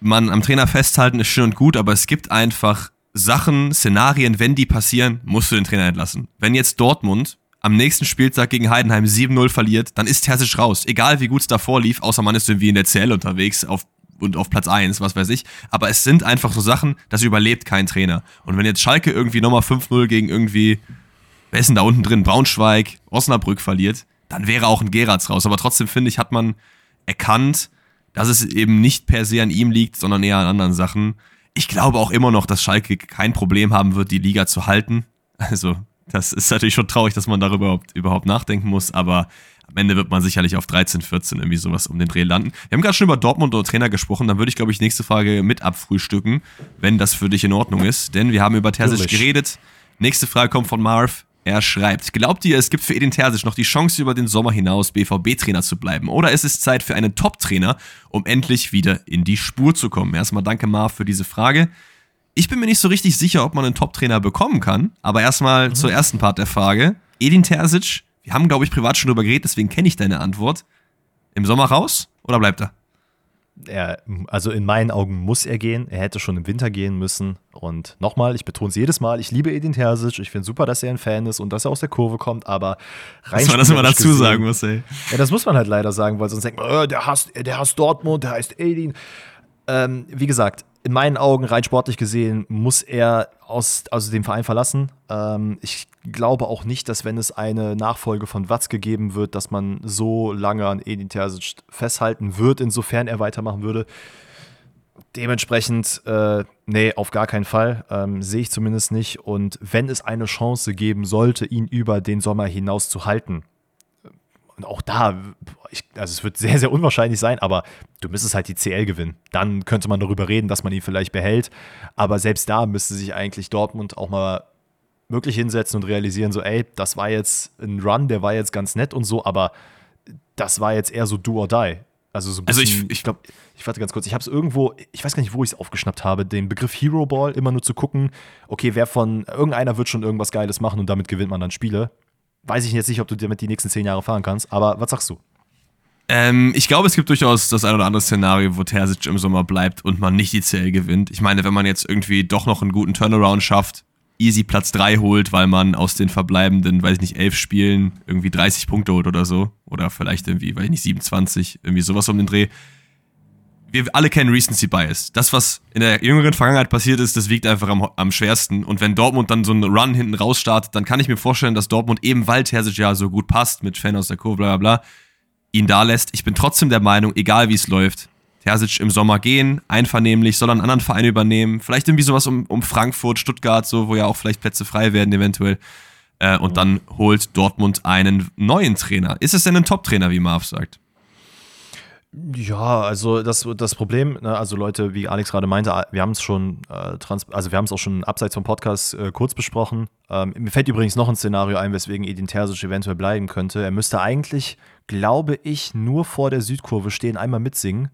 Speaker 2: man am Trainer festhalten ist schön und gut, aber es gibt einfach Sachen, Szenarien, wenn die passieren, musst du den Trainer entlassen. Wenn jetzt Dortmund am nächsten Spieltag gegen Heidenheim 7-0 verliert, dann ist Terzic raus. Egal wie gut es davor lief, außer man ist irgendwie in der CL unterwegs auf, und auf Platz 1, was weiß ich. Aber es sind einfach so Sachen, das überlebt kein Trainer. Und wenn jetzt Schalke irgendwie nochmal 5-0 gegen irgendwie, wer ist denn da unten drin, Braunschweig, Osnabrück verliert, dann wäre auch ein Geratz raus. Aber trotzdem finde ich, hat man erkannt, dass es eben nicht per se an ihm liegt, sondern eher an anderen Sachen. Ich glaube auch immer noch, dass Schalke kein Problem haben wird, die Liga zu halten. Also Das ist natürlich schon traurig, dass man darüber überhaupt, überhaupt nachdenken muss, aber am Ende wird man sicherlich auf 13, 14 irgendwie sowas um den Dreh landen. Wir haben gerade schon über Dortmund oder Trainer gesprochen, dann würde ich, glaube ich, nächste Frage mit abfrühstücken, wenn das für dich in Ordnung ist. Denn wir haben über Terzic geredet. Nächste Frage kommt von Marv. Er schreibt, glaubt ihr, es gibt für Edin Terzic noch die Chance, über den Sommer hinaus BVB-Trainer zu bleiben? Oder ist es Zeit für einen Top-Trainer, um endlich wieder in die Spur zu kommen? Erstmal danke, Marv, für diese Frage. Ich bin mir nicht so richtig sicher, ob man einen Top-Trainer bekommen kann, aber erstmal mhm. zur ersten Part der Frage. Edin Terzic, wir haben, glaube ich, privat schon drüber geredet, deswegen kenne ich deine Antwort. Im Sommer raus oder bleibt er?
Speaker 1: Er, also in meinen Augen muss er gehen. Er hätte schon im Winter gehen müssen. Und nochmal, ich betone es jedes Mal, ich liebe Edin Terzic. Ich finde super, dass er ein Fan ist und dass er aus der Kurve kommt, aber
Speaker 2: rein Dass man das immer dazu gesehen, sagen muss, ey.
Speaker 1: Ja, das muss man halt leider sagen, weil sonst denkt man, oh, der, hasst, der hasst Dortmund, der heißt Edin. Ähm, wie gesagt, in meinen Augen, rein sportlich gesehen, muss er aus, aus dem Verein verlassen. Ähm, ich glaube auch nicht, dass wenn es eine Nachfolge von Watz gegeben wird, dass man so lange an Edin Terzic festhalten wird, insofern er weitermachen würde. Dementsprechend, äh, nee, auf gar keinen Fall. Ähm, Sehe ich zumindest nicht. Und wenn es eine Chance geben sollte, ihn über den Sommer hinaus zu halten, und auch da, ich, also es wird sehr, sehr unwahrscheinlich sein, aber du müsstest halt die CL gewinnen. Dann könnte man darüber reden, dass man ihn vielleicht behält. Aber selbst da müsste sich eigentlich Dortmund auch mal wirklich hinsetzen und realisieren, so, ey, das war jetzt ein Run, der war jetzt ganz nett und so, aber das war jetzt eher so do or die. Also so ein
Speaker 2: bisschen, also ich, ich glaube,
Speaker 1: ich warte ganz kurz, ich habe es irgendwo, ich weiß gar nicht, wo ich es aufgeschnappt habe, den Begriff Hero Ball immer nur zu gucken, okay, wer von, irgendeiner wird schon irgendwas Geiles machen und damit gewinnt man dann Spiele weiß ich jetzt nicht, ob du damit die nächsten zehn Jahre fahren kannst, aber was sagst du?
Speaker 2: Ähm, ich glaube, es gibt durchaus das ein oder andere Szenario, wo Terzic im Sommer bleibt und man nicht die CL gewinnt. Ich meine, wenn man jetzt irgendwie doch noch einen guten Turnaround schafft, easy Platz 3 holt, weil man aus den verbleibenden, weiß ich nicht, elf Spielen irgendwie 30 Punkte holt oder so. Oder vielleicht irgendwie, weiß ich nicht, 27, irgendwie sowas um den Dreh wir alle kennen Recency Bias. Das, was in der jüngeren Vergangenheit passiert ist, das wiegt einfach am, am schwersten. Und wenn Dortmund dann so einen Run hinten raus startet, dann kann ich mir vorstellen, dass Dortmund eben, weil Terzic ja so gut passt, mit Fan aus der Kurve, bla bla bla, ihn da lässt. Ich bin trotzdem der Meinung, egal wie es läuft, Terzic im Sommer gehen, einvernehmlich, soll einen anderen Verein übernehmen. Vielleicht irgendwie sowas um, um Frankfurt, Stuttgart, so, wo ja auch vielleicht Plätze frei werden, eventuell. Äh, und dann holt Dortmund einen neuen Trainer. Ist es denn ein Top-Trainer, wie Marv sagt?
Speaker 1: Ja, also das, das Problem, ne, also Leute, wie Alex gerade meinte, wir haben es schon, äh, trans also wir haben es auch schon abseits vom Podcast äh, kurz besprochen. Ähm, mir fällt übrigens noch ein Szenario ein, weswegen Edin Terzic eventuell bleiben könnte. Er müsste eigentlich, glaube ich, nur vor der Südkurve stehen, einmal mitsingen.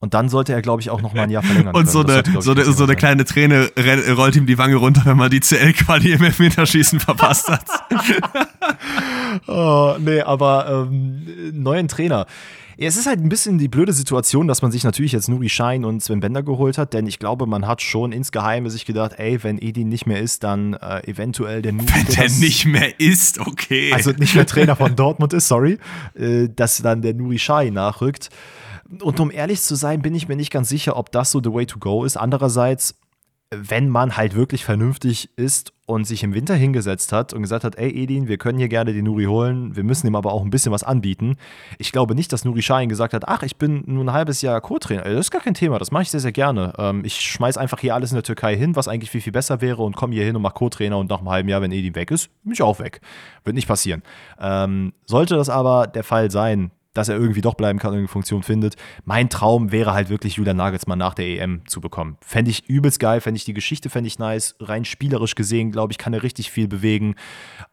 Speaker 1: Und dann sollte er, glaube ich, auch noch mal ein Jahr verlängern.
Speaker 2: Und so eine, sollte, so, eine, so eine kleine Träne rollt ihm die Wange runter, wenn man die CL-Quali im Elfmeterschießen verpasst hat.
Speaker 1: oh, nee, aber ähm, neuen Trainer. Ja, es ist halt ein bisschen die blöde Situation, dass man sich natürlich jetzt Nuri Schein und Sven Bender geholt hat, denn ich glaube, man hat schon insgeheim sich gedacht, ey, wenn Edin nicht mehr ist, dann äh, eventuell der
Speaker 2: Nuri. Wenn der nicht mehr ist, okay.
Speaker 1: Also nicht mehr Trainer von Dortmund ist, sorry, äh, dass dann der Nuri Schein nachrückt. Und um ehrlich zu sein, bin ich mir nicht ganz sicher, ob das so the way to go ist. Andererseits, wenn man halt wirklich vernünftig ist und sich im Winter hingesetzt hat und gesagt hat, ey Edin, wir können hier gerne den Nuri holen, wir müssen ihm aber auch ein bisschen was anbieten. Ich glaube nicht, dass Nuri Sahin gesagt hat, ach, ich bin nur ein halbes Jahr Co-Trainer. Das ist gar kein Thema, das mache ich sehr, sehr gerne. Ähm, ich schmeiß einfach hier alles in der Türkei hin, was eigentlich viel, viel besser wäre und komme hier hin und mache Co-Trainer und nach einem halben Jahr, wenn Edin weg ist, bin ich auch weg. Wird nicht passieren. Ähm, sollte das aber der Fall sein, dass er irgendwie doch bleiben kann und eine Funktion findet. Mein Traum wäre halt wirklich Julian Nagelsmann nach der EM zu bekommen. Fände ich übelst geil, fände ich die Geschichte, fände ich nice. Rein spielerisch gesehen, glaube ich, kann er richtig viel bewegen.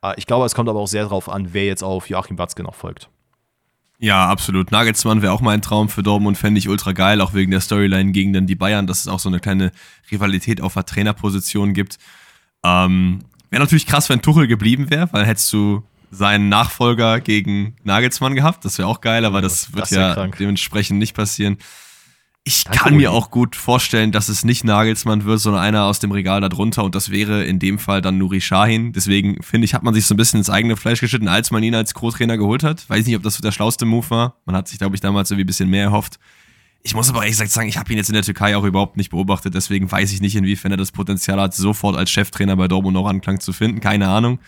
Speaker 1: Äh, ich glaube, es kommt aber auch sehr darauf an, wer jetzt auf Joachim Watzke noch folgt.
Speaker 2: Ja, absolut. Nagelsmann wäre auch mein Traum für Dortmund, fände ich ultra geil, auch wegen der Storyline gegen dann die Bayern, dass es auch so eine kleine Rivalität auf der Trainerposition gibt. Ähm, wäre natürlich krass, wenn Tuchel geblieben wäre, weil hättest du seinen Nachfolger gegen Nagelsmann gehabt. Das wäre auch geil, aber das wird das ja krank. dementsprechend nicht passieren. Ich Danke, kann mir auch gut vorstellen, dass es nicht Nagelsmann wird, sondern einer aus dem Regal darunter und das wäre in dem Fall dann Nuri Shahin. Deswegen finde ich, hat man sich so ein bisschen ins eigene Fleisch geschnitten, als man ihn als Co-Trainer geholt hat. Weiß nicht, ob das der schlauste Move war. Man hat sich, glaube ich, damals irgendwie ein bisschen mehr erhofft. Ich muss aber ehrlich gesagt sagen, ich habe ihn jetzt in der Türkei auch überhaupt nicht beobachtet, deswegen weiß ich nicht, inwiefern er das Potenzial hat, sofort als Cheftrainer bei Dortmund noch Anklang zu finden. Keine Ahnung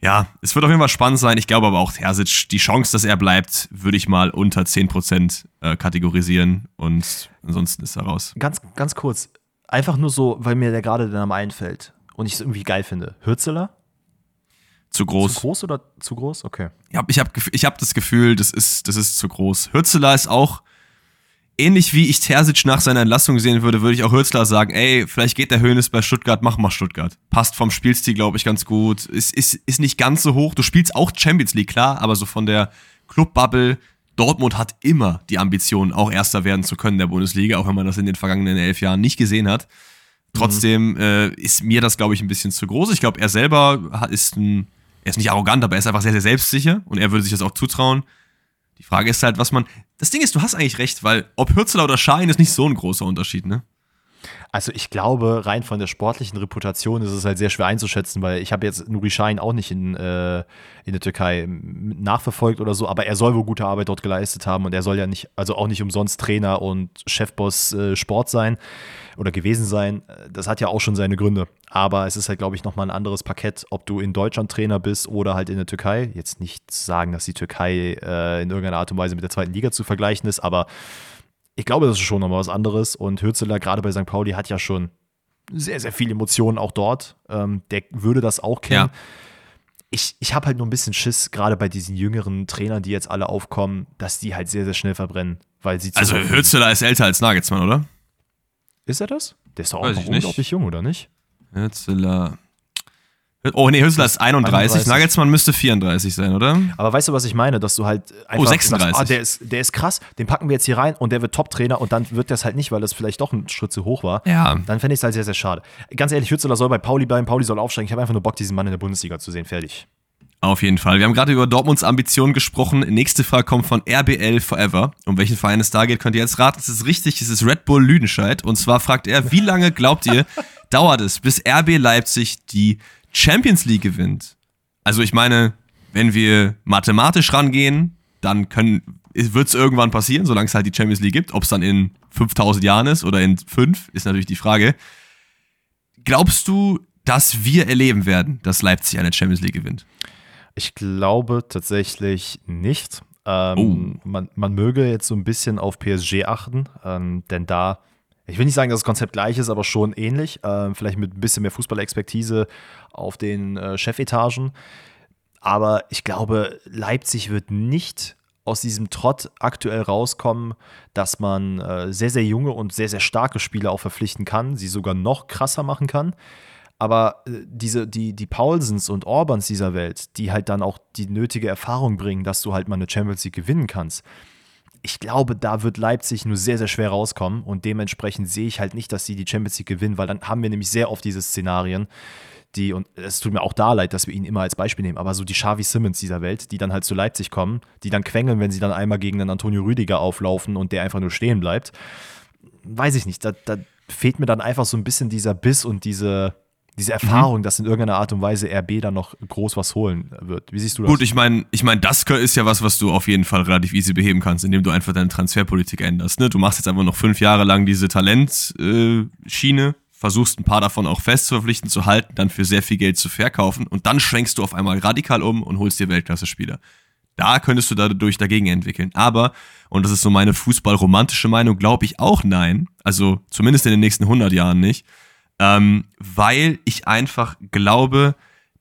Speaker 2: ja, es wird auf jeden Fall spannend sein. Ich glaube aber auch, Terzic, die Chance, dass er bleibt, würde ich mal unter 10% äh, kategorisieren und ansonsten ist er raus.
Speaker 1: Ganz, ganz kurz, einfach nur so, weil mir der gerade der Name einfällt und ich es irgendwie geil finde. Hürzeler?
Speaker 2: Zu groß.
Speaker 1: Zu groß oder zu groß? Okay.
Speaker 2: Ich habe ich hab, ich hab das Gefühl, das ist, das ist zu groß. Hürzeler ist auch ähnlich wie ich Terzic nach seiner Entlassung sehen würde, würde ich auch Hürzler sagen, ey, vielleicht geht der Höhnes bei Stuttgart, mach mal Stuttgart. Passt vom Spielstil, glaube ich, ganz gut. Ist, ist, ist nicht ganz so hoch. Du spielst auch Champions League, klar, aber so von der Clubbubble, Dortmund hat immer die Ambition, auch Erster werden zu können der Bundesliga, auch wenn man das in den vergangenen elf Jahren nicht gesehen hat. Trotzdem mhm. äh, ist mir das, glaube ich, ein bisschen zu groß. Ich glaube, er selber ist ein, er ist nicht arrogant, aber er ist einfach sehr, sehr selbstsicher und er würde sich das auch zutrauen. Die Frage ist halt, was man. Das Ding ist, du hast eigentlich recht, weil ob Hürzeler oder Schein ist nicht so ein großer Unterschied, ne?
Speaker 1: Also ich glaube, rein von der sportlichen Reputation ist es halt sehr schwer einzuschätzen, weil ich habe jetzt Nuri Schein auch nicht in, äh, in der Türkei nachverfolgt oder so, aber er soll wohl gute Arbeit dort geleistet haben und er soll ja nicht, also auch nicht umsonst Trainer und Chefboss äh, Sport sein oder gewesen sein. Das hat ja auch schon seine Gründe. Aber es ist halt, glaube ich, nochmal ein anderes Parkett, ob du in Deutschland Trainer bist oder halt in der Türkei. Jetzt nicht sagen, dass die Türkei äh, in irgendeiner Art und Weise mit der zweiten Liga zu vergleichen ist, aber ich glaube, das ist schon nochmal was anderes. Und Hürzeler, gerade bei St. Pauli, hat ja schon sehr, sehr viele Emotionen auch dort. Ähm, der würde das auch kennen. Ja. Ich, ich habe halt nur ein bisschen Schiss, gerade bei diesen jüngeren Trainern, die jetzt alle aufkommen, dass die halt sehr, sehr schnell verbrennen. Weil sie
Speaker 2: also Hürzeler ist älter als Nagelsmann, oder?
Speaker 1: Ist er das? Der ist doch auch noch unglaublich jung, oder nicht?
Speaker 2: Hürzeler. Oh nee, Hüssler ist 31. 31. Nagelsmann müsste 34 sein, oder?
Speaker 1: Aber weißt du, was ich meine? Dass du halt
Speaker 2: einfach. Oh, 36. Sagst,
Speaker 1: ah, der, ist, der ist krass, den packen wir jetzt hier rein und der wird Top-Trainer und dann wird das halt nicht, weil das vielleicht doch ein Schritt zu hoch war.
Speaker 2: Ja.
Speaker 1: Dann fände ich es halt sehr, sehr schade. Ganz ehrlich, Hützler soll bei Pauli bleiben, Pauli soll aufsteigen. Ich habe einfach nur Bock, diesen Mann in der Bundesliga zu sehen. Fertig.
Speaker 2: Auf jeden Fall. Wir haben gerade über Dortmunds Ambitionen gesprochen. Nächste Frage kommt von RBL Forever. Um welchen Verein es da geht, könnt ihr jetzt raten. Es ist richtig, es ist Red Bull Lüdenscheid. Und zwar fragt er, wie lange glaubt ihr, dauert es, bis RB Leipzig die Champions League gewinnt, also ich meine, wenn wir mathematisch rangehen, dann wird es irgendwann passieren, solange es halt die Champions League gibt. Ob es dann in 5000 Jahren ist oder in fünf, ist natürlich die Frage. Glaubst du, dass wir erleben werden, dass Leipzig eine Champions League gewinnt?
Speaker 1: Ich glaube tatsächlich nicht. Ähm, oh. man, man möge jetzt so ein bisschen auf PSG achten, ähm, denn da ich will nicht sagen, dass das Konzept gleich ist, aber schon ähnlich. Äh, vielleicht mit ein bisschen mehr Fußballexpertise auf den äh, Chefetagen. Aber ich glaube, Leipzig wird nicht aus diesem Trott aktuell rauskommen, dass man äh, sehr, sehr junge und sehr, sehr starke Spieler auch verpflichten kann, sie sogar noch krasser machen kann. Aber äh, diese, die, die Paulsens und Orbans dieser Welt, die halt dann auch die nötige Erfahrung bringen, dass du halt mal eine Champions League gewinnen kannst, ich glaube, da wird Leipzig nur sehr, sehr schwer rauskommen und dementsprechend sehe ich halt nicht, dass sie die Champions League gewinnen, weil dann haben wir nämlich sehr oft diese Szenarien, die, und es tut mir auch da leid, dass wir ihn immer als Beispiel nehmen, aber so die Xavi Simmons dieser Welt, die dann halt zu Leipzig kommen, die dann quengeln, wenn sie dann einmal gegen einen Antonio Rüdiger auflaufen und der einfach nur stehen bleibt. Weiß ich nicht, da, da fehlt mir dann einfach so ein bisschen dieser Biss und diese, diese mhm. Erfahrung, mhm. dass in irgendeiner Art und Weise RB dann noch groß was holen wird. Wie siehst du das?
Speaker 2: Gut, ich meine, ich mein, das ist ja was, was du auf jeden Fall relativ easy beheben kannst, indem du einfach deine Transferpolitik änderst. Ne? Du machst jetzt einfach noch fünf Jahre lang diese Talentschiene, versuchst ein paar davon auch fest zu verpflichten, zu halten, dann für sehr viel Geld zu verkaufen und dann schwenkst du auf einmal radikal um und holst dir Weltklasse-Spieler. Da könntest du dadurch dagegen entwickeln. Aber, und das ist so meine fußballromantische Meinung, glaube ich auch nein. Also zumindest in den nächsten 100 Jahren nicht ähm, weil ich einfach glaube,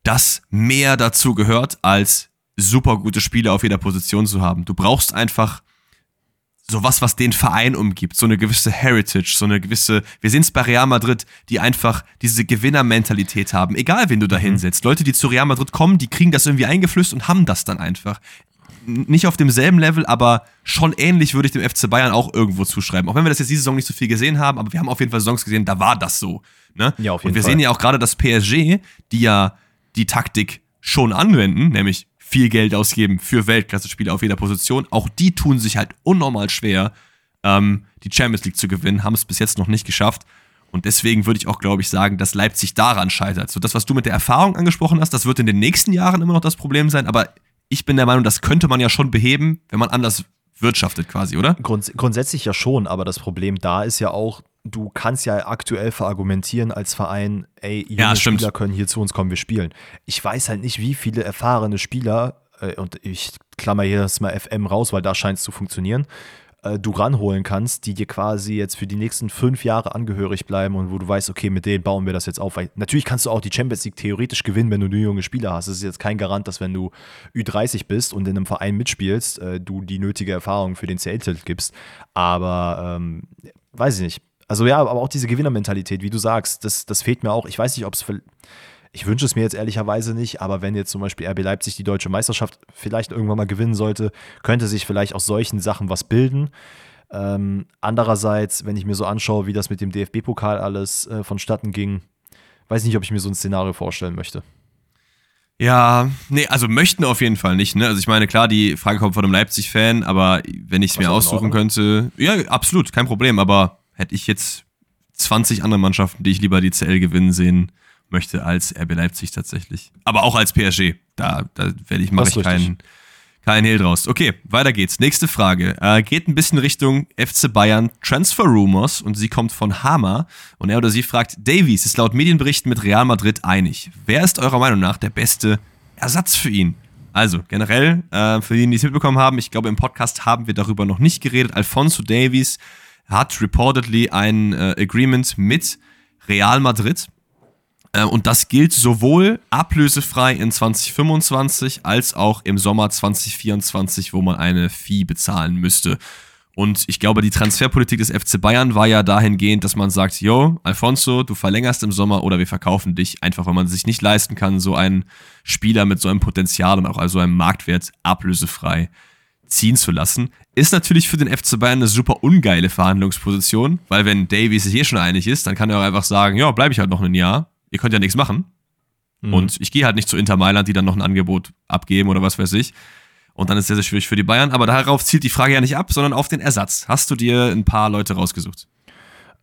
Speaker 2: dass mehr dazu gehört, als super gute Spieler auf jeder Position zu haben. Du brauchst einfach sowas, was den Verein umgibt, so eine gewisse Heritage, so eine gewisse, wir sehen es bei Real Madrid, die einfach diese Gewinnermentalität haben, egal wen du da mhm. hinsetzt. Leute, die zu Real Madrid kommen, die kriegen das irgendwie eingeflößt und haben das dann einfach nicht auf demselben Level, aber schon ähnlich würde ich dem FC Bayern auch irgendwo zuschreiben. Auch wenn wir das jetzt diese Saison nicht so viel gesehen haben, aber wir haben auf jeden Fall Saisons gesehen, da war das so. Ne? Ja, auf jeden Und wir Fall. sehen ja auch gerade das PSG, die ja die Taktik schon anwenden, nämlich viel Geld ausgeben für Weltklasse-Spieler auf jeder Position. Auch die tun sich halt unnormal schwer, ähm, die Champions League zu gewinnen, haben es bis jetzt noch nicht geschafft. Und deswegen würde ich auch, glaube ich, sagen, dass Leipzig daran scheitert. So das, was du mit der Erfahrung angesprochen hast, das wird in den nächsten Jahren immer noch das Problem sein, aber ich bin der Meinung, das könnte man ja schon beheben, wenn man anders wirtschaftet quasi, oder?
Speaker 1: Grunds grundsätzlich ja schon, aber das Problem da ist ja auch, du kannst ja aktuell verargumentieren als Verein, ey, junge ja, Spieler können hier zu uns kommen, wir spielen. Ich weiß halt nicht, wie viele erfahrene Spieler, äh, und ich klammer hier das mal FM raus, weil da scheint es zu funktionieren, äh, du ranholen kannst, die dir quasi jetzt für die nächsten fünf Jahre angehörig bleiben und wo du weißt, okay, mit denen bauen wir das jetzt auf. Weil natürlich kannst du auch die Champions League theoretisch gewinnen, wenn du nur junge Spieler hast. Das ist jetzt kein Garant, dass wenn du Ü30 bist und in einem Verein mitspielst, äh, du die nötige Erfahrung für den CL-Titel gibst. Aber ähm, weiß ich nicht. Also ja, aber auch diese Gewinnermentalität, wie du sagst, das, das fehlt mir auch. Ich weiß nicht, ob es ich wünsche es mir jetzt ehrlicherweise nicht, aber wenn jetzt zum Beispiel RB Leipzig die deutsche Meisterschaft vielleicht irgendwann mal gewinnen sollte, könnte sich vielleicht aus solchen Sachen was bilden. Ähm, andererseits, wenn ich mir so anschaue, wie das mit dem DFB-Pokal alles äh, vonstatten ging, weiß nicht, ob ich mir so ein Szenario vorstellen möchte.
Speaker 2: Ja, nee, also möchten auf jeden Fall nicht, ne? Also ich meine, klar, die Frage kommt von einem Leipzig-Fan, aber wenn ich es mir aussuchen könnte, ja, absolut, kein Problem, aber hätte ich jetzt 20 andere Mannschaften, die ich lieber die CL gewinnen sehen möchte als RB Leipzig tatsächlich. Aber auch als PSG. Da, da werde ich, mache ich keinen kein Hehl draus. Okay, weiter geht's. Nächste Frage. Äh, geht ein bisschen Richtung FC Bayern Transfer Rumors und sie kommt von Hammer. Und er oder sie fragt, Davies ist laut Medienberichten mit Real Madrid einig. Wer ist eurer Meinung nach der beste Ersatz für ihn? Also generell, äh, für diejenigen, die es mitbekommen haben, ich glaube, im Podcast haben wir darüber noch nicht geredet. Alfonso Davies hat reportedly ein äh, Agreement mit Real Madrid. Äh, und das gilt sowohl ablösefrei in 2025 als auch im Sommer 2024, wo man eine Fee bezahlen müsste. Und ich glaube, die Transferpolitik des FC Bayern war ja dahingehend, dass man sagt, yo, Alfonso, du verlängerst im Sommer oder wir verkaufen dich, einfach weil man sich nicht leisten kann, so einen Spieler mit so einem Potenzial und auch also einem Marktwert ablösefrei ziehen zu lassen. Ist natürlich für den FC Bayern eine super ungeile Verhandlungsposition, weil wenn Davies sich hier schon einig ist, dann kann er auch einfach sagen, ja, bleibe ich halt noch ein Jahr ihr könnt ja nichts machen. Mhm. Und ich gehe halt nicht zu Inter Mailand, die dann noch ein Angebot abgeben oder was weiß ich. Und dann ist es sehr, sehr schwierig für die Bayern. Aber darauf zielt die Frage ja nicht ab, sondern auf den Ersatz. Hast du dir ein paar Leute rausgesucht?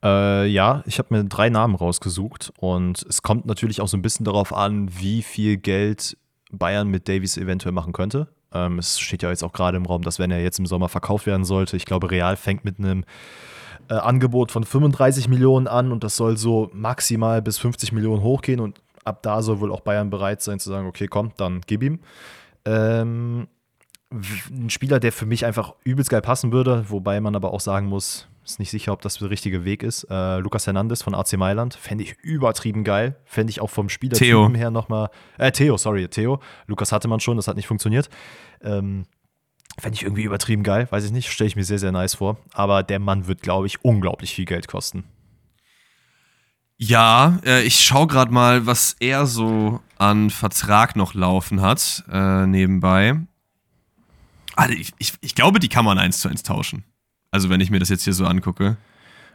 Speaker 1: Äh, ja, ich habe mir drei Namen rausgesucht. Und es kommt natürlich auch so ein bisschen darauf an, wie viel Geld Bayern mit Davies eventuell machen könnte. Ähm, es steht ja jetzt auch gerade im Raum, dass wenn er jetzt im Sommer verkauft werden sollte, ich glaube, Real fängt mit einem äh, Angebot von 35 Millionen an und das soll so maximal bis 50 Millionen hochgehen und ab da soll wohl auch Bayern bereit sein zu sagen, okay, komm, dann gib ihm. Ähm, ein Spieler, der für mich einfach übelst geil passen würde, wobei man aber auch sagen muss, ist nicht sicher, ob das der richtige Weg ist. Äh, Lukas Hernandez von AC Mailand fände ich übertrieben geil. Fände ich auch vom Spielertypen her nochmal. Äh, Theo, sorry, Theo. Lukas hatte man schon, das hat nicht funktioniert. Ähm, Fände ich irgendwie übertrieben geil, weiß ich nicht, stelle ich mir sehr, sehr nice vor. Aber der Mann wird, glaube ich, unglaublich viel Geld kosten.
Speaker 2: Ja, äh, ich schaue gerade mal, was er so an Vertrag noch laufen hat, äh, nebenbei. Also ich, ich, ich glaube, die kann man eins zu eins tauschen. Also wenn ich mir das jetzt hier so angucke.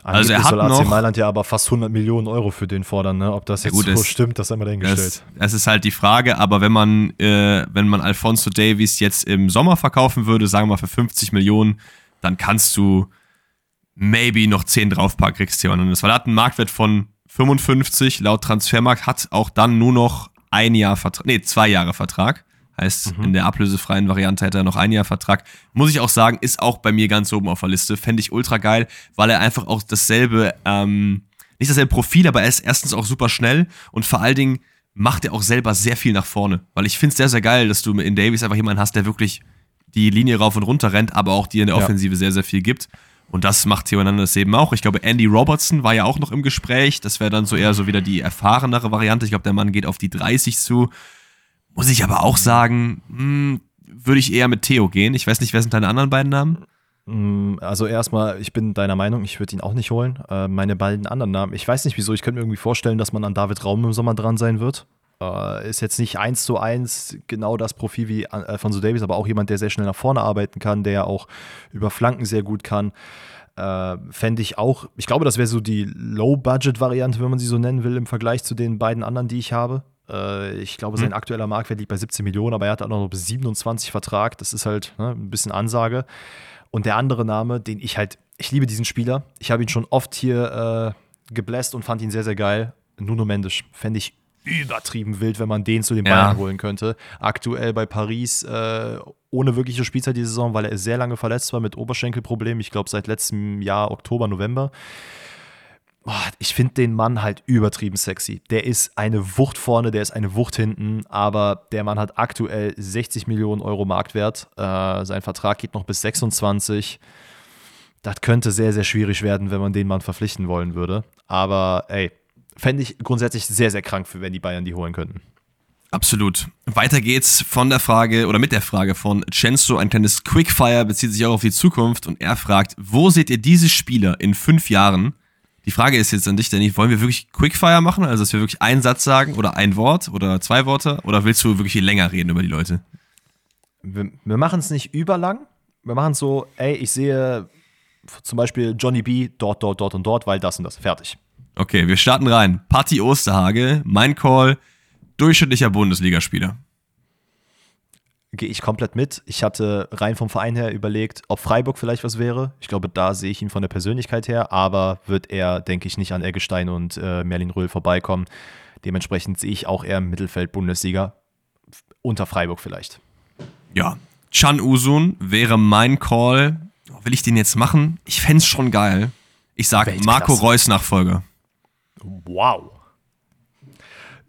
Speaker 1: Also er hat soll AC noch, Mailand ja aber fast 100 Millionen Euro für den fordern, ne? Ob das jetzt ja gut, so es, stimmt, das haben wir dahingestellt. Es,
Speaker 2: es ist halt die Frage, aber wenn man, äh, wenn man Alfonso Davies jetzt im Sommer verkaufen würde, sagen wir mal für 50 Millionen, dann kannst du maybe noch 10 draufpacken, kriegst du das. Weil er hat einen Marktwert von 55, laut Transfermarkt hat auch dann nur noch ein Jahr Vertrag, nee, zwei Jahre Vertrag. Heißt, mhm. in der ablösefreien Variante hätte er noch ein Jahr Vertrag. Muss ich auch sagen, ist auch bei mir ganz oben auf der Liste. Fände ich ultra geil, weil er einfach auch dasselbe, ähm, nicht dasselbe Profil, aber er ist erstens auch super schnell und vor allen Dingen macht er auch selber sehr viel nach vorne. Weil ich finde es sehr, sehr geil, dass du in Davies einfach jemanden hast, der wirklich die Linie rauf und runter rennt, aber auch dir in der Offensive ja. sehr, sehr viel gibt. Und das macht Theo Hernandez eben auch. Ich glaube, Andy Robertson war ja auch noch im Gespräch. Das wäre dann so eher so wieder die erfahrenere Variante. Ich glaube, der Mann geht auf die 30 zu. Muss ich aber auch sagen, hm, würde ich eher mit Theo gehen. Ich weiß nicht, wer sind deine anderen beiden Namen?
Speaker 1: Hm, also erstmal, ich bin deiner Meinung, ich würde ihn auch nicht holen. Äh, meine beiden anderen Namen, ich weiß nicht wieso, ich könnte mir irgendwie vorstellen, dass man an David Raum im Sommer dran sein wird. Äh, ist jetzt nicht eins zu eins genau das Profil wie Alfonso Davis, aber auch jemand, der sehr schnell nach vorne arbeiten kann, der auch über Flanken sehr gut kann. Äh, Fände ich auch, ich glaube, das wäre so die Low-Budget-Variante, wenn man sie so nennen will, im Vergleich zu den beiden anderen, die ich habe. Äh, ich glaube, sein hm. aktueller Marktwert liegt bei 17 Millionen, aber er hat auch noch bis 27 Vertrag. Das ist halt ne, ein bisschen Ansage. Und der andere Name, den ich halt, ich liebe diesen Spieler. Ich habe ihn schon oft hier äh, gebläst und fand ihn sehr, sehr geil. Nuno Mendes fände ich übertrieben wild, wenn man den zu den Bayern ja. holen könnte. Aktuell bei Paris äh, ohne wirkliche Spielzeit die Saison, weil er sehr lange verletzt war mit Oberschenkelproblemen. Ich glaube, seit letztem Jahr, Oktober, November ich finde den Mann halt übertrieben sexy. Der ist eine Wucht vorne, der ist eine Wucht hinten, aber der Mann hat aktuell 60 Millionen Euro Marktwert. Äh, sein Vertrag geht noch bis 26. das könnte sehr, sehr schwierig werden, wenn man den Mann verpflichten wollen würde. Aber ey, fände ich grundsätzlich sehr, sehr krank, wenn die Bayern die holen könnten.
Speaker 2: Absolut. Weiter geht's von der Frage oder mit der Frage von Censo. Ein kleines Quickfire bezieht sich auch auf die Zukunft und er fragt, wo seht ihr diese Spieler in fünf Jahren? Die Frage ist jetzt an dich, Danny, wollen wir wirklich Quickfire machen? Also, dass wir wirklich einen Satz sagen oder ein Wort oder zwei Worte? Oder willst du wirklich länger reden über die Leute?
Speaker 1: Wir, wir machen es nicht überlang. Wir machen es so, ey, ich sehe zum Beispiel Johnny B dort, dort, dort und dort, weil das und das. Fertig.
Speaker 2: Okay, wir starten rein. Patti Osterhage, mein Call, durchschnittlicher Bundesligaspieler.
Speaker 1: Gehe ich komplett mit. Ich hatte rein vom Verein her überlegt, ob Freiburg vielleicht was wäre. Ich glaube, da sehe ich ihn von der Persönlichkeit her, aber wird er, denke ich, nicht an Eggestein und äh, Merlin Röhl vorbeikommen. Dementsprechend sehe ich auch eher im Mittelfeld Bundesliga. Unter Freiburg vielleicht.
Speaker 2: Ja, Chan Usun wäre mein Call. Will ich den jetzt machen? Ich fände es schon geil. Ich sage Marco Reus Nachfolger.
Speaker 1: Wow.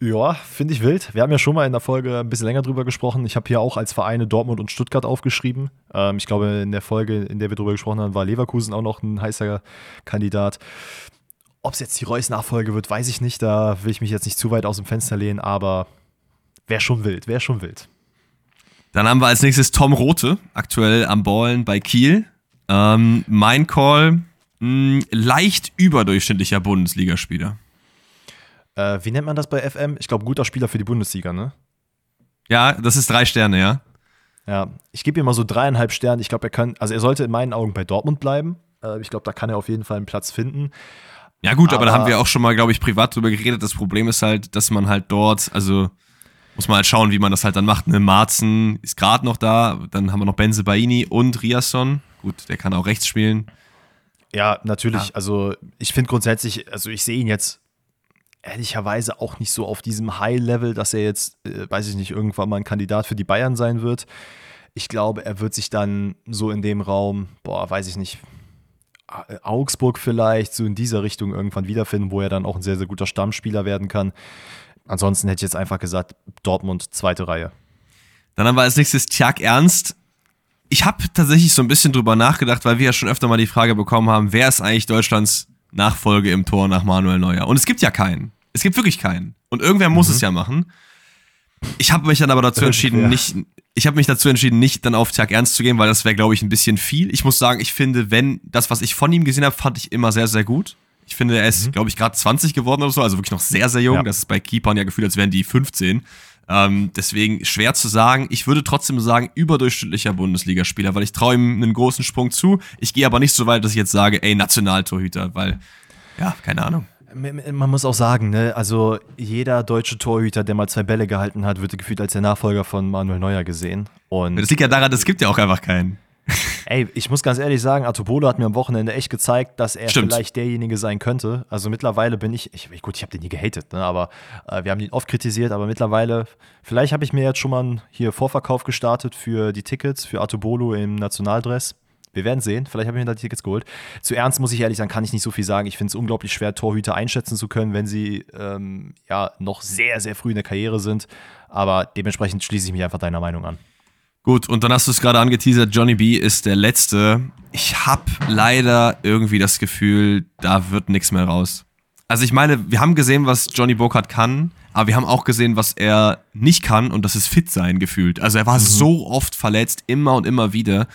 Speaker 1: Ja, finde ich wild. Wir haben ja schon mal in der Folge ein bisschen länger drüber gesprochen. Ich habe hier auch als Vereine Dortmund und Stuttgart aufgeschrieben. Ähm, ich glaube, in der Folge, in der wir drüber gesprochen haben, war Leverkusen auch noch ein heißer Kandidat. Ob es jetzt die Reus-Nachfolge wird, weiß ich nicht. Da will ich mich jetzt nicht zu weit aus dem Fenster lehnen, aber wäre schon wild, wäre schon wild.
Speaker 2: Dann haben wir als nächstes Tom Rote, aktuell am Ballen bei Kiel. Ähm, mein Call, mh, leicht überdurchschnittlicher Bundesligaspieler.
Speaker 1: Äh, wie nennt man das bei FM? Ich glaube, guter Spieler für die Bundesliga, ne?
Speaker 2: Ja, das ist drei Sterne, ja.
Speaker 1: Ja, ich gebe ihm mal so dreieinhalb Sterne. Ich glaube, er kann, also er sollte in meinen Augen bei Dortmund bleiben. Äh, ich glaube, da kann er auf jeden Fall einen Platz finden.
Speaker 2: Ja, gut, aber, aber da haben wir auch schon mal, glaube ich, privat drüber geredet. Das Problem ist halt, dass man halt dort, also muss man halt schauen, wie man das halt dann macht. Ne? Marzen ist gerade noch da, dann haben wir noch Benze Baini und Riasson. Gut, der kann auch rechts spielen.
Speaker 1: Ja, natürlich. Ja. Also ich finde grundsätzlich, also ich sehe ihn jetzt ehrlicherweise auch nicht so auf diesem High-Level, dass er jetzt, äh, weiß ich nicht, irgendwann mal ein Kandidat für die Bayern sein wird. Ich glaube, er wird sich dann so in dem Raum, boah, weiß ich nicht, Augsburg vielleicht, so in dieser Richtung irgendwann wiederfinden, wo er dann auch ein sehr, sehr guter Stammspieler werden kann. Ansonsten hätte ich jetzt einfach gesagt, Dortmund zweite Reihe.
Speaker 2: Dann haben wir als nächstes Tjag Ernst. Ich habe tatsächlich so ein bisschen drüber nachgedacht, weil wir ja schon öfter mal die Frage bekommen haben, wer ist eigentlich Deutschlands Nachfolge im Tor nach Manuel Neuer. Und es gibt ja keinen. Es gibt wirklich keinen. Und irgendwer muss mhm. es ja machen. Ich habe mich dann aber dazu entschieden, nicht, ich habe mich dazu entschieden, nicht dann auf Tag Ernst zu gehen, weil das wäre, glaube ich, ein bisschen viel. Ich muss sagen, ich finde, wenn das, was ich von ihm gesehen habe, fand ich immer sehr, sehr gut. Ich finde, er ist, mhm. glaube ich, gerade 20 geworden oder so, also wirklich noch sehr, sehr jung. Ja. Das ist bei Keepern ja gefühlt, als wären die 15. Ähm, deswegen schwer zu sagen. Ich würde trotzdem sagen, überdurchschnittlicher Bundesligaspieler, weil ich traue ihm einen großen Sprung zu. Ich gehe aber nicht so weit, dass ich jetzt sage, ey, Nationaltorhüter, weil, ja, keine Ahnung.
Speaker 1: Man muss auch sagen, ne, also jeder deutsche Torhüter, der mal zwei Bälle gehalten hat, wird gefühlt als der Nachfolger von Manuel Neuer gesehen. Und
Speaker 2: das liegt ja daran, es gibt ja auch einfach keinen.
Speaker 1: Ey, ich muss ganz ehrlich sagen, Artobolo hat mir am Wochenende echt gezeigt, dass er Stimmt. vielleicht derjenige sein könnte. Also mittlerweile bin ich, ich gut, ich habe den nie gehatet, ne, aber äh, wir haben ihn oft kritisiert, aber mittlerweile, vielleicht habe ich mir jetzt schon mal einen hier Vorverkauf gestartet für die Tickets für Artobolo im Nationaldress. Wir werden sehen. Vielleicht habe ich mir da die Tickets geholt. Zu ernst muss ich ehrlich sagen, kann ich nicht so viel sagen. Ich finde es unglaublich schwer, Torhüter einschätzen zu können, wenn sie ähm, ja noch sehr, sehr früh in der Karriere sind. Aber dementsprechend schließe ich mich einfach deiner Meinung an.
Speaker 2: Gut, und dann hast du es gerade angeteasert, Johnny B ist der Letzte. Ich habe leider irgendwie das Gefühl, da wird nichts mehr raus. Also ich meine, wir haben gesehen, was Johnny Burkhardt kann, aber wir haben auch gesehen, was er nicht kann und das ist fit sein gefühlt. Also er war mhm. so oft verletzt, immer und immer wieder.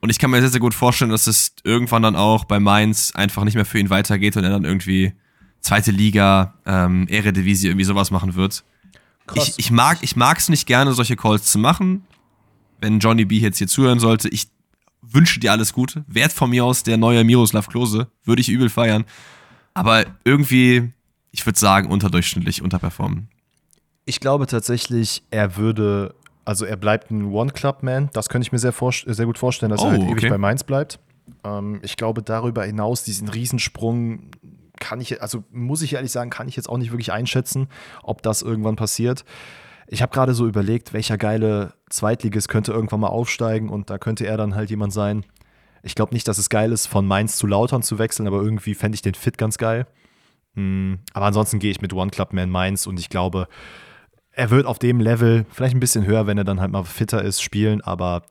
Speaker 2: Und ich kann mir sehr, sehr gut vorstellen, dass es irgendwann dann auch bei Mainz einfach nicht mehr für ihn weitergeht und er dann irgendwie zweite Liga, ähm, Eredivisie, irgendwie sowas machen wird. Ich, ich, mag es nicht gerne, solche Calls zu machen wenn Johnny B jetzt hier zuhören sollte, ich wünsche dir alles Gute. Wert von mir aus der neue Miroslav Klose, würde ich übel feiern. Aber irgendwie, ich würde sagen, unterdurchschnittlich unterperformen.
Speaker 1: Ich glaube tatsächlich, er würde, also er bleibt ein One-Club-Man. Das könnte ich mir sehr, sehr gut vorstellen, dass oh, er halt okay. ewig bei Mainz bleibt. Ähm, ich glaube, darüber hinaus, diesen Riesensprung kann ich, also muss ich ehrlich sagen, kann ich jetzt auch nicht wirklich einschätzen, ob das irgendwann passiert. Ich habe gerade so überlegt, welcher geile Zweitligist könnte irgendwann mal aufsteigen und da könnte er dann halt jemand sein. Ich glaube nicht, dass es geil ist, von Mainz zu Lautern zu wechseln, aber irgendwie fände ich den Fit ganz geil. Mm, aber ansonsten gehe ich mit One Club Man Mainz und ich glaube, er wird auf dem Level, vielleicht ein bisschen höher, wenn er dann halt mal fitter ist, spielen, aber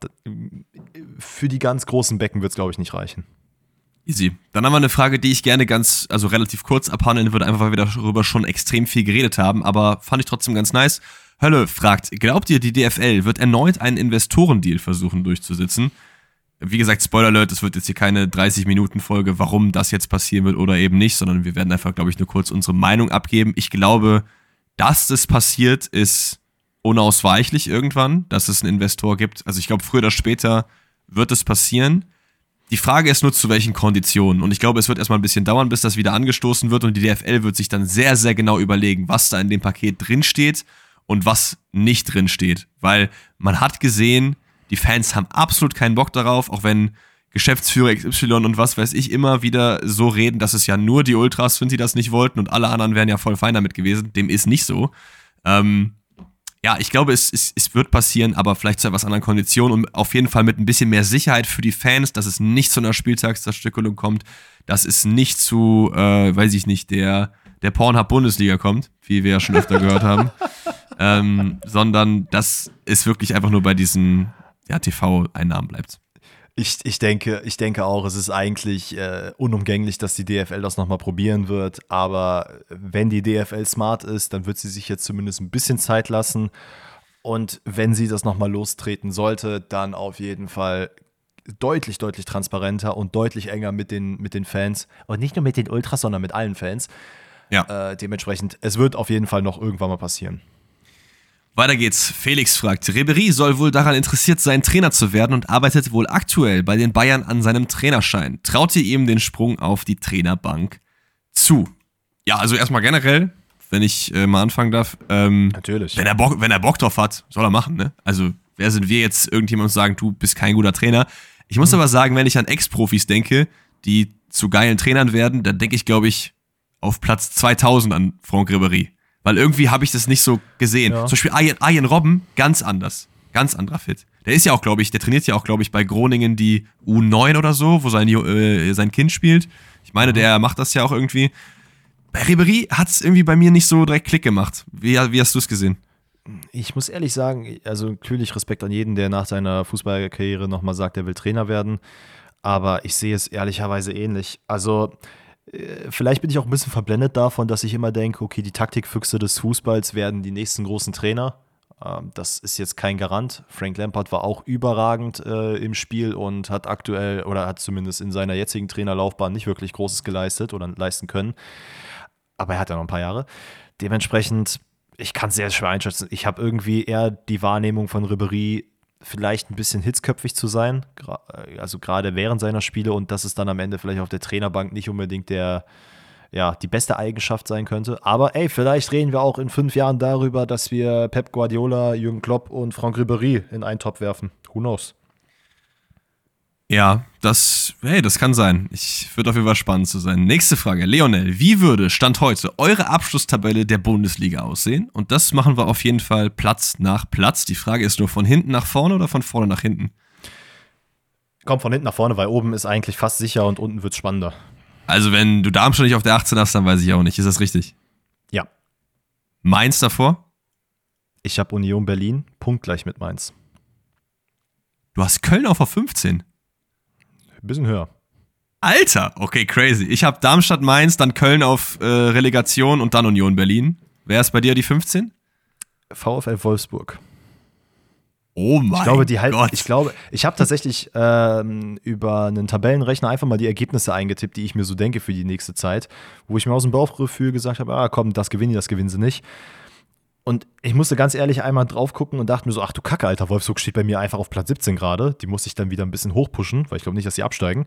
Speaker 1: für die ganz großen Becken wird es, glaube ich, nicht reichen.
Speaker 2: Easy. Dann haben wir eine Frage, die ich gerne ganz, also relativ kurz abhandeln würde, einfach weil wir darüber schon extrem viel geredet haben, aber fand ich trotzdem ganz nice. Hölle fragt, glaubt ihr, die DFL wird erneut einen Investorendeal versuchen durchzusetzen? Wie gesagt, Spoiler Alert, es wird jetzt hier keine 30-Minuten-Folge, warum das jetzt passieren wird oder eben nicht, sondern wir werden einfach, glaube ich, nur kurz unsere Meinung abgeben. Ich glaube, dass das passiert, ist unausweichlich irgendwann, dass es einen Investor gibt. Also ich glaube, früher oder später wird es passieren. Die Frage ist nur, zu welchen Konditionen. Und ich glaube, es wird erstmal ein bisschen dauern, bis das wieder angestoßen wird. Und die DFL wird sich dann sehr, sehr genau überlegen, was da in dem Paket drinsteht und was nicht drinsteht. Weil man hat gesehen, die Fans haben absolut keinen Bock darauf, auch wenn Geschäftsführer XY und was weiß ich immer wieder so reden, dass es ja nur die Ultras sind, die das nicht wollten und alle anderen wären ja voll fein damit gewesen. Dem ist nicht so. Ähm, ja, ich glaube, es, es, es wird passieren, aber vielleicht zu etwas anderen Konditionen und auf jeden Fall mit ein bisschen mehr Sicherheit für die Fans, dass es nicht zu einer Spieltagszerstückelung kommt, dass es nicht zu, äh, weiß ich nicht, der, der Pornhub-Bundesliga kommt, wie wir ja schon öfter gehört haben, ähm, sondern dass es wirklich einfach nur bei diesen ja, TV-Einnahmen bleibt.
Speaker 1: Ich, ich, denke, ich denke auch, es ist eigentlich äh, unumgänglich, dass die DFL das nochmal probieren wird. Aber wenn die DFL smart ist, dann wird sie sich jetzt zumindest ein bisschen Zeit lassen. Und wenn sie das nochmal lostreten sollte, dann auf jeden Fall deutlich, deutlich transparenter und deutlich enger mit den, mit den Fans. Und nicht nur mit den Ultras, sondern mit allen Fans. Ja. Äh, dementsprechend, es wird auf jeden Fall noch irgendwann mal passieren.
Speaker 2: Weiter geht's. Felix fragt, Ribery soll wohl daran interessiert sein, Trainer zu werden und arbeitet wohl aktuell bei den Bayern an seinem Trainerschein. Traut ihr ihm den Sprung auf die Trainerbank zu? Ja, also erstmal generell, wenn ich äh, mal anfangen darf. Ähm,
Speaker 1: Natürlich.
Speaker 2: Wenn er, Bock, wenn er Bock drauf hat, soll er machen, ne? Also, wer sind wir jetzt, irgendjemand zu sagen, du bist kein guter Trainer? Ich muss mhm. aber sagen, wenn ich an Ex-Profis denke, die zu geilen Trainern werden, dann denke ich, glaube ich, auf Platz 2000 an Franck Ribery. Weil irgendwie habe ich das nicht so gesehen. Ja. Zum Beispiel Ian, Ian Robben, ganz anders. Ganz anderer Fit. Der ist ja auch, glaube ich, der trainiert ja auch, glaube ich, bei Groningen die U9 oder so, wo sein, äh, sein Kind spielt. Ich meine, der macht das ja auch irgendwie. Bei Ribery hat es irgendwie bei mir nicht so direkt Klick gemacht. Wie, wie hast du es gesehen?
Speaker 1: Ich muss ehrlich sagen, also natürlich Respekt an jeden, der nach seiner Fußballkarriere nochmal sagt, er will Trainer werden. Aber ich sehe es ehrlicherweise ähnlich. Also vielleicht bin ich auch ein bisschen verblendet davon, dass ich immer denke, okay, die Taktikfüchse des Fußballs werden die nächsten großen Trainer. Ähm, das ist jetzt kein Garant. Frank Lampard war auch überragend äh, im Spiel und hat aktuell oder hat zumindest in seiner jetzigen Trainerlaufbahn nicht wirklich Großes geleistet oder leisten können. Aber er hat ja noch ein paar Jahre. Dementsprechend, ich kann es sehr schwer einschätzen. Ich habe irgendwie eher die Wahrnehmung von Ribery, vielleicht ein bisschen hitzköpfig zu sein, äh, also gerade während seiner Spiele und dass es dann am Ende vielleicht auf der Trainerbank nicht unbedingt der, ja, die beste Eigenschaft sein könnte. Aber ey, vielleicht reden wir auch in fünf Jahren darüber, dass wir Pep Guardiola, Jürgen Klopp und Franck Ribéry in einen Topf werfen. Who knows?
Speaker 2: Ja, das, hey, das kann sein. Ich würde auf jeden Fall spannend zu sein. Nächste Frage. Leonel, wie würde Stand heute eure Abschlusstabelle der Bundesliga aussehen? Und das machen wir auf jeden Fall Platz nach Platz. Die Frage ist nur von hinten nach vorne oder von vorne nach hinten?
Speaker 1: Kommt von hinten nach vorne, weil oben ist eigentlich fast sicher und unten wird es spannender.
Speaker 2: Also, wenn du Darmstadt nicht auf der 18 hast, dann weiß ich auch nicht. Ist das richtig?
Speaker 1: Ja.
Speaker 2: Mainz davor?
Speaker 1: Ich habe Union Berlin, punktgleich mit Mainz.
Speaker 2: Du hast Köln auf der 15.
Speaker 1: Ein bisschen höher.
Speaker 2: Alter, okay, crazy. Ich habe Darmstadt, Mainz, dann Köln auf äh, Relegation und dann Union Berlin. Wer ist bei dir die 15?
Speaker 1: VfL Wolfsburg.
Speaker 2: Oh mein
Speaker 1: ich glaube, die
Speaker 2: halt, Gott.
Speaker 1: Ich glaube, ich habe tatsächlich ähm, über einen Tabellenrechner einfach mal die Ergebnisse eingetippt, die ich mir so denke für die nächste Zeit, wo ich mir aus dem Bauchgefühl gesagt habe, ah komm, das gewinnen die, das gewinnen sie nicht. Und ich musste ganz ehrlich einmal drauf gucken und dachte mir so, ach du Kacke, Alter, Wolfsburg steht bei mir einfach auf Platz 17 gerade. Die muss ich dann wieder ein bisschen hochpushen, weil ich glaube nicht, dass sie absteigen.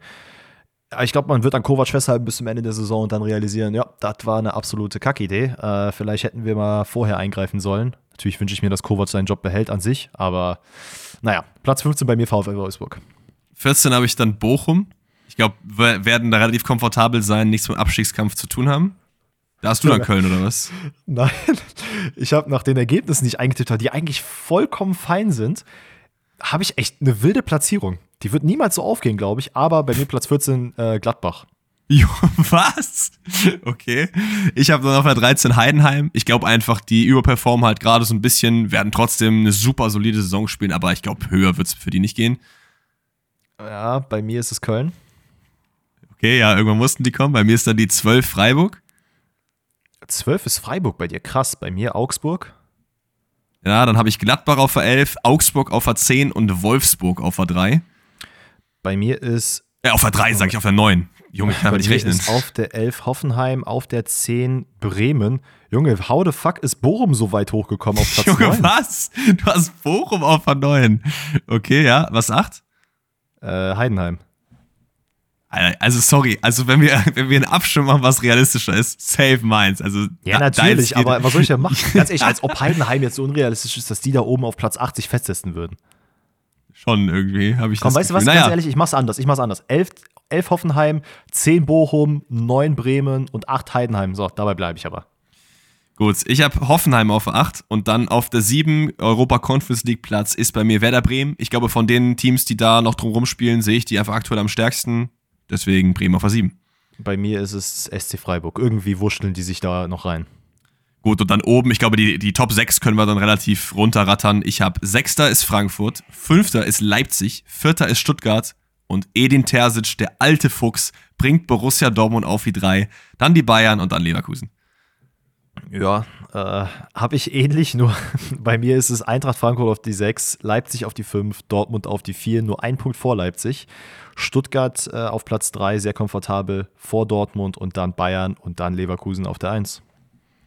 Speaker 1: Aber ich glaube, man wird an Kovac festhalten bis zum Ende der Saison und dann realisieren, ja, das war eine absolute Kackidee. Äh, vielleicht hätten wir mal vorher eingreifen sollen. Natürlich wünsche ich mir, dass Kovac seinen Job behält an sich, aber naja, Platz 15 bei mir VfL Wolfsburg.
Speaker 2: 14 habe ich dann Bochum. Ich glaube, wir werden da relativ komfortabel sein, nichts mit Abstiegskampf zu tun haben. Da hast du dann Köln oder was?
Speaker 1: Nein, ich habe nach den Ergebnissen, die ich eingetippt habe, die eigentlich vollkommen fein sind, habe ich echt eine wilde Platzierung. Die wird niemals so aufgehen, glaube ich, aber bei mir Platz 14 äh, Gladbach.
Speaker 2: Jo, was? Okay. Ich habe dann auf der 13 Heidenheim. Ich glaube einfach, die überperformen halt gerade so ein bisschen, werden trotzdem eine super solide Saison spielen, aber ich glaube, höher wird es für die nicht gehen.
Speaker 1: Ja, bei mir ist es Köln.
Speaker 2: Okay, ja, irgendwann mussten die kommen. Bei mir ist dann die 12 Freiburg.
Speaker 1: 12 ist Freiburg bei dir, krass. Bei mir Augsburg.
Speaker 2: Ja, dann habe ich Gladbach auf der 11, Augsburg auf der 10 und Wolfsburg auf der 3.
Speaker 1: Bei mir ist.
Speaker 2: Äh, auf der 3 sage ich, auf der 9. Junge, ich kann
Speaker 1: bei
Speaker 2: nicht
Speaker 1: mir
Speaker 2: rechnen.
Speaker 1: ist auf der 11 Hoffenheim, auf der 10 Bremen. Junge, how the fuck ist Bochum so weit hochgekommen auf Platz
Speaker 2: Junge,
Speaker 1: 9?
Speaker 2: was? Du hast Bochum auf der 9. Okay, ja, was 8?
Speaker 1: Äh, Heidenheim.
Speaker 2: Also sorry, also wenn wir, wenn wir einen Abstimmung machen, was realistischer ist, save Mainz. Also
Speaker 1: Ja,
Speaker 2: da-
Speaker 1: natürlich, aber was soll ich denn machen? Ganz ehrlich, als ob Heidenheim jetzt so unrealistisch ist, dass die da oben auf Platz 80 festsetzen würden.
Speaker 2: schon irgendwie, habe ich
Speaker 1: Komm, weißt du was?
Speaker 2: Gefühl.
Speaker 1: Ganz
Speaker 2: Naja,
Speaker 1: ehrlich, ich mach's anders. Ich mach's anders. 11, 11 Hoffenheim, 10 Bochum, 9 Bremen und 8 Heidenheim. So, dabei bleibe ich aber.
Speaker 2: gut. Ich habe Hoffenheim auf der 8 und dann auf der 7 Europa Conference League Platz ist bei mir Werder Bremen. Ich glaube, von den Teams, die da noch drum rumspielen, sehe ich die einfach aktuell am stärksten. Deswegen Bremen auf der 7.
Speaker 1: Bei mir ist es SC Freiburg. Irgendwie wurschteln die sich da noch rein.
Speaker 2: Gut, und dann oben, ich glaube, die, die Top 6 können wir dann relativ runterrattern. Ich habe Sechster ist Frankfurt, Fünfter ist Leipzig, Vierter ist Stuttgart und Edin Terzic, der alte Fuchs, bringt Borussia Dortmund auf die 3, dann die Bayern und dann Leverkusen.
Speaker 1: Ja, äh, habe ich ähnlich, nur bei mir ist es Eintracht Frankfurt auf die 6, Leipzig auf die 5, Dortmund auf die 4, nur ein Punkt vor Leipzig. Stuttgart äh, auf Platz 3, sehr komfortabel, vor Dortmund und dann Bayern und dann Leverkusen auf der 1.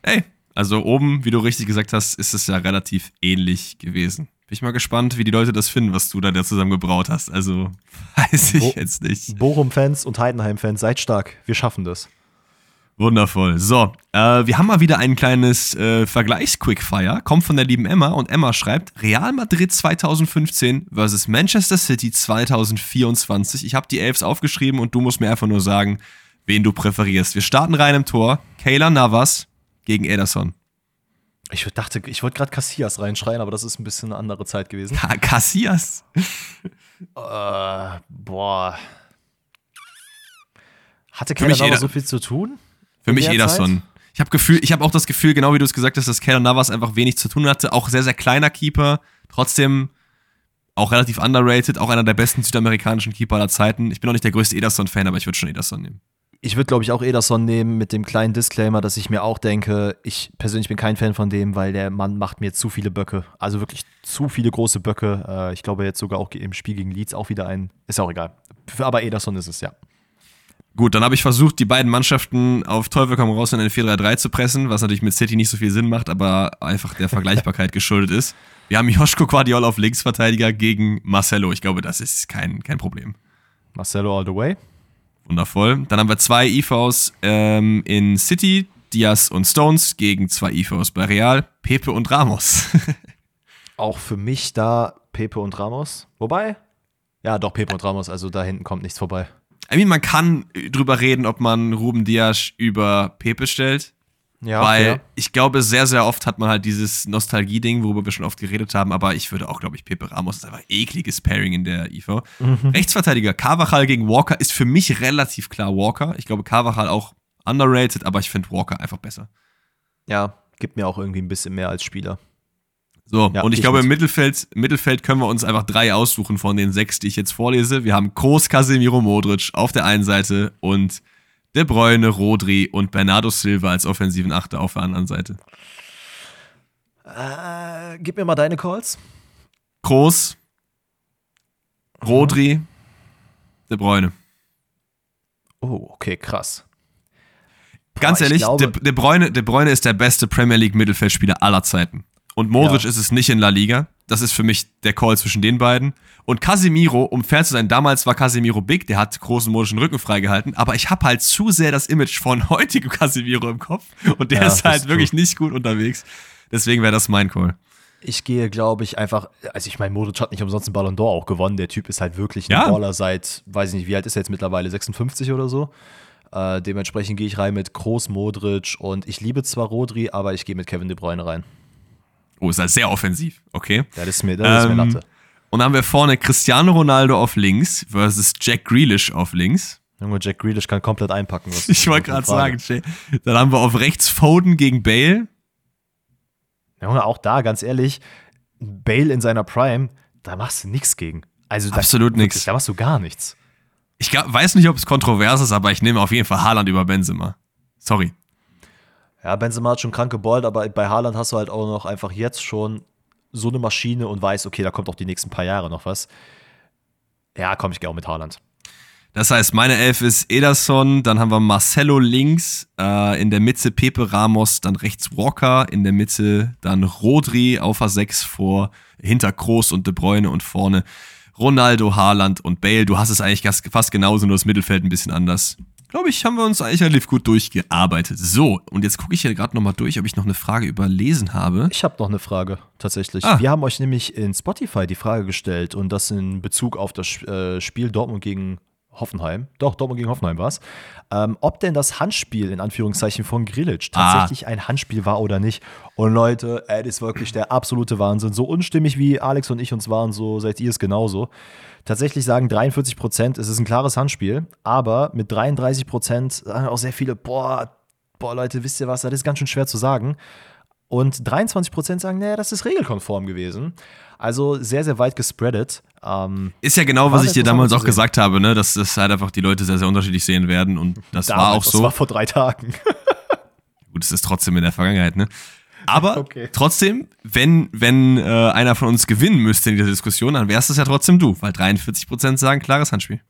Speaker 2: Ey, also oben, wie du richtig gesagt hast, ist es ja relativ ähnlich gewesen. Bin ich mal gespannt, wie die Leute das finden, was du da zusammen gebraut hast. Also, weiß ich
Speaker 1: Wo-
Speaker 2: jetzt nicht.
Speaker 1: Bochum-Fans und Heidenheim-Fans, seid stark, wir schaffen das.
Speaker 2: Wundervoll. So, äh, wir haben mal wieder ein kleines äh, Vergleichs-Quickfire. Kommt von der lieben Emma und Emma schreibt: Real Madrid 2015 versus Manchester City 2024. Ich habe die Elfs aufgeschrieben und du musst mir einfach nur sagen, wen du präferierst. Wir starten rein im Tor. Kayla Navas gegen Ederson.
Speaker 1: Ich dachte, ich wollte gerade Cassias reinschreien, aber das ist ein bisschen eine andere Zeit gewesen.
Speaker 2: Ka Casillas.
Speaker 1: Äh, boah. Hatte keiner
Speaker 2: jeder-
Speaker 1: so viel zu tun?
Speaker 2: Für
Speaker 1: in
Speaker 2: mich
Speaker 1: der
Speaker 2: Ederson. Ich habe Gefühl, ich habe auch das Gefühl, genau wie du es gesagt hast, dass Kayla Navas einfach wenig zu tun hatte. Auch sehr, sehr kleiner Keeper. Trotzdem auch relativ underrated. Auch einer der besten südamerikanischen Keeper aller Zeiten. Ich bin auch nicht der größte Ederson-Fan, aber ich würde schon Ederson nehmen.
Speaker 1: Ich würde, glaube ich, auch Ederson nehmen mit dem kleinen Disclaimer, dass ich mir auch denke, ich persönlich bin kein Fan von dem, weil der Mann macht mir zu viele Böcke. Also wirklich zu viele große Böcke. Äh, ich glaube jetzt sogar auch im Spiel gegen Leeds auch wieder ein. Ist auch egal. Für, aber Ederson ist es, ja.
Speaker 2: Gut, dann habe ich versucht, die beiden Mannschaften auf Teufel komm raus in eine 4-3-3 zu pressen, was natürlich mit City nicht so viel Sinn macht, aber einfach der Vergleichbarkeit geschuldet ist. Wir haben Joschko Guardiol auf Linksverteidiger gegen Marcelo. Ich glaube, das ist kein, kein Problem.
Speaker 1: Marcelo all the way.
Speaker 2: Wundervoll. Dann haben wir zwei IVs ähm, in City, Diaz und Stones gegen zwei IVs bei Real, Pepe und Ramos.
Speaker 1: Auch für mich da Pepe und Ramos. Wobei, ja, doch, Pepe und Ramos. Also da hinten kommt nichts vorbei.
Speaker 2: I mean, man kann drüber reden, ob man Ruben Diaz über Pepe stellt.
Speaker 1: Ja,
Speaker 2: weil
Speaker 1: fair.
Speaker 2: ich glaube, sehr, sehr oft hat man halt dieses Nostalgie-Ding, worüber wir schon oft geredet haben, aber ich würde auch, glaube ich, Pepe Ramos, das ist einfach ekliges Pairing in der IV.
Speaker 1: Mhm.
Speaker 2: Rechtsverteidiger Carvajal gegen Walker ist für mich relativ klar Walker. Ich glaube, Carvajal auch underrated, aber ich finde Walker einfach besser.
Speaker 1: ja, gibt mir auch irgendwie ein bisschen mehr als Spieler.
Speaker 2: So,
Speaker 1: Ja,
Speaker 2: und ich
Speaker 1: ich
Speaker 2: glaube, im Mittelfeld, Mittelfeld können wir uns einfach drei aussuchen von den sechs, die ich jetzt vorlese. Wir haben Kroos, Casemiro, Modric auf der einen Seite und De Bruyne, Rodri und Bernardo Silva als offensiven Achter auf der anderen Seite.
Speaker 1: Äh, gib mir mal deine Calls.
Speaker 2: Kroos, Rodri, De Bruyne.
Speaker 1: Oh, okay, krass.
Speaker 2: Ganz
Speaker 1: Boah, ich
Speaker 2: ehrlich,
Speaker 1: glaube-
Speaker 2: De, De, Bruyne, De Bruyne ist der beste Premier League Mittelfeldspieler aller Zeiten. Und Modric
Speaker 1: Ja.
Speaker 2: ist es nicht in La Liga. Das ist für mich der Call zwischen den beiden. Und Casemiro, um fair zu sein, damals war Casemiro big, der hat großen modischen Rücken freigehalten, aber ich habe halt zu sehr das Image von heutigem Casemiro im Kopf und der
Speaker 1: Ja,
Speaker 2: ist halt
Speaker 1: ist
Speaker 2: wirklich
Speaker 1: true.
Speaker 2: nicht gut unterwegs. Deswegen wäre das mein Call.
Speaker 1: Ich gehe, glaube ich, einfach. Also, ich meine, Modric hat nicht umsonst einen Ballon d'Or auch gewonnen. Der Typ ist halt wirklich ein
Speaker 2: Ja.
Speaker 1: Baller seit, weiß ich nicht, wie alt ist er jetzt mittlerweile? 56 oder so. Äh, dementsprechend gehe ich rein mit Groß Modric und ich liebe zwar Rodri, aber ich gehe mit Kevin De Bruyne rein.
Speaker 2: Oh, ist halt sehr offensiv, okay.
Speaker 1: Das ist mir, das ist mir
Speaker 2: Ähm,
Speaker 1: Latte.
Speaker 2: Und dann haben wir vorne Cristiano Ronaldo auf links versus Jack Grealish auf links.
Speaker 1: Junge, Jack Grealish kann komplett einpacken.
Speaker 2: Ich wollte gerade sagen, Jay. Dann haben wir auf rechts Foden gegen Bale.
Speaker 1: Junge, auch da, ganz ehrlich, Bale in seiner Prime, da machst du nichts gegen. Also
Speaker 2: Absolut nix.
Speaker 1: Da machst du gar nichts.
Speaker 2: Ich weiß nicht, ob es kontrovers ist, aber ich nehme auf jeden Fall Haaland über Benzema. Sorry.
Speaker 1: Ja, Benzema hat schon krank geballt, aber bei Haaland hast du halt auch noch einfach jetzt schon so eine Maschine und weißt, okay, da kommt auch die nächsten paar Jahre noch was. Ja, komm, ich auch mit Haaland.
Speaker 2: Das heißt, meine Elf ist Ederson, dann haben wir Marcelo links, äh, in der Mitte Pepe Ramos, dann rechts Walker, in der Mitte dann Rodri auf A6 vor, hinter Kroos und De Bruyne und vorne Ronaldo, Haaland und Bale. Du hast es eigentlich fast genauso, nur das Mittelfeld ein bisschen anders. Glaube ich, haben wir uns eigentlich relativ gut durchgearbeitet. So, und jetzt gucke ich hier gerade nochmal durch, ob ich noch eine Frage überlesen habe.
Speaker 1: Ich habe noch eine Frage, tatsächlich. Ah. Wir haben euch nämlich in Spotify die Frage gestellt und das in Bezug auf das äh, Spiel Dortmund gegen Hoffenheim, doch, Dortmund gegen Hoffenheim war es, ähm, ob denn das Handspiel in Anführungszeichen von Grilic ah. tatsächlich ah. ein Handspiel war oder nicht. Und Leute, ey, das ist wirklich der absolute Wahnsinn. So unstimmig wie Alex und ich uns waren, so seid ihr es genauso. Tatsächlich sagen 43 Prozent, es ist ein klares Handspiel, aber mit 33 Prozent sagen auch sehr viele, boah, boah, Leute, wisst ihr was, das ist ganz schön schwer zu sagen. Und 23 Prozent sagen, naja, das ist regelkonform gewesen. Also sehr, sehr weit gespreadet.
Speaker 2: Ähm, ist ja genau, was ich dir damals auch gesagt habe, ne? dass das halt einfach die Leute sehr, sehr unterschiedlich sehen werden. Und das damals, war auch so. Das
Speaker 1: war vor drei Tagen.
Speaker 2: Gut, es ist trotzdem in der Vergangenheit, ne? Aber okay. trotzdem, wenn, wenn äh, einer von uns gewinnen müsste in dieser Diskussion, dann wärst es ja trotzdem du, weil 43% sagen klares Handspiel.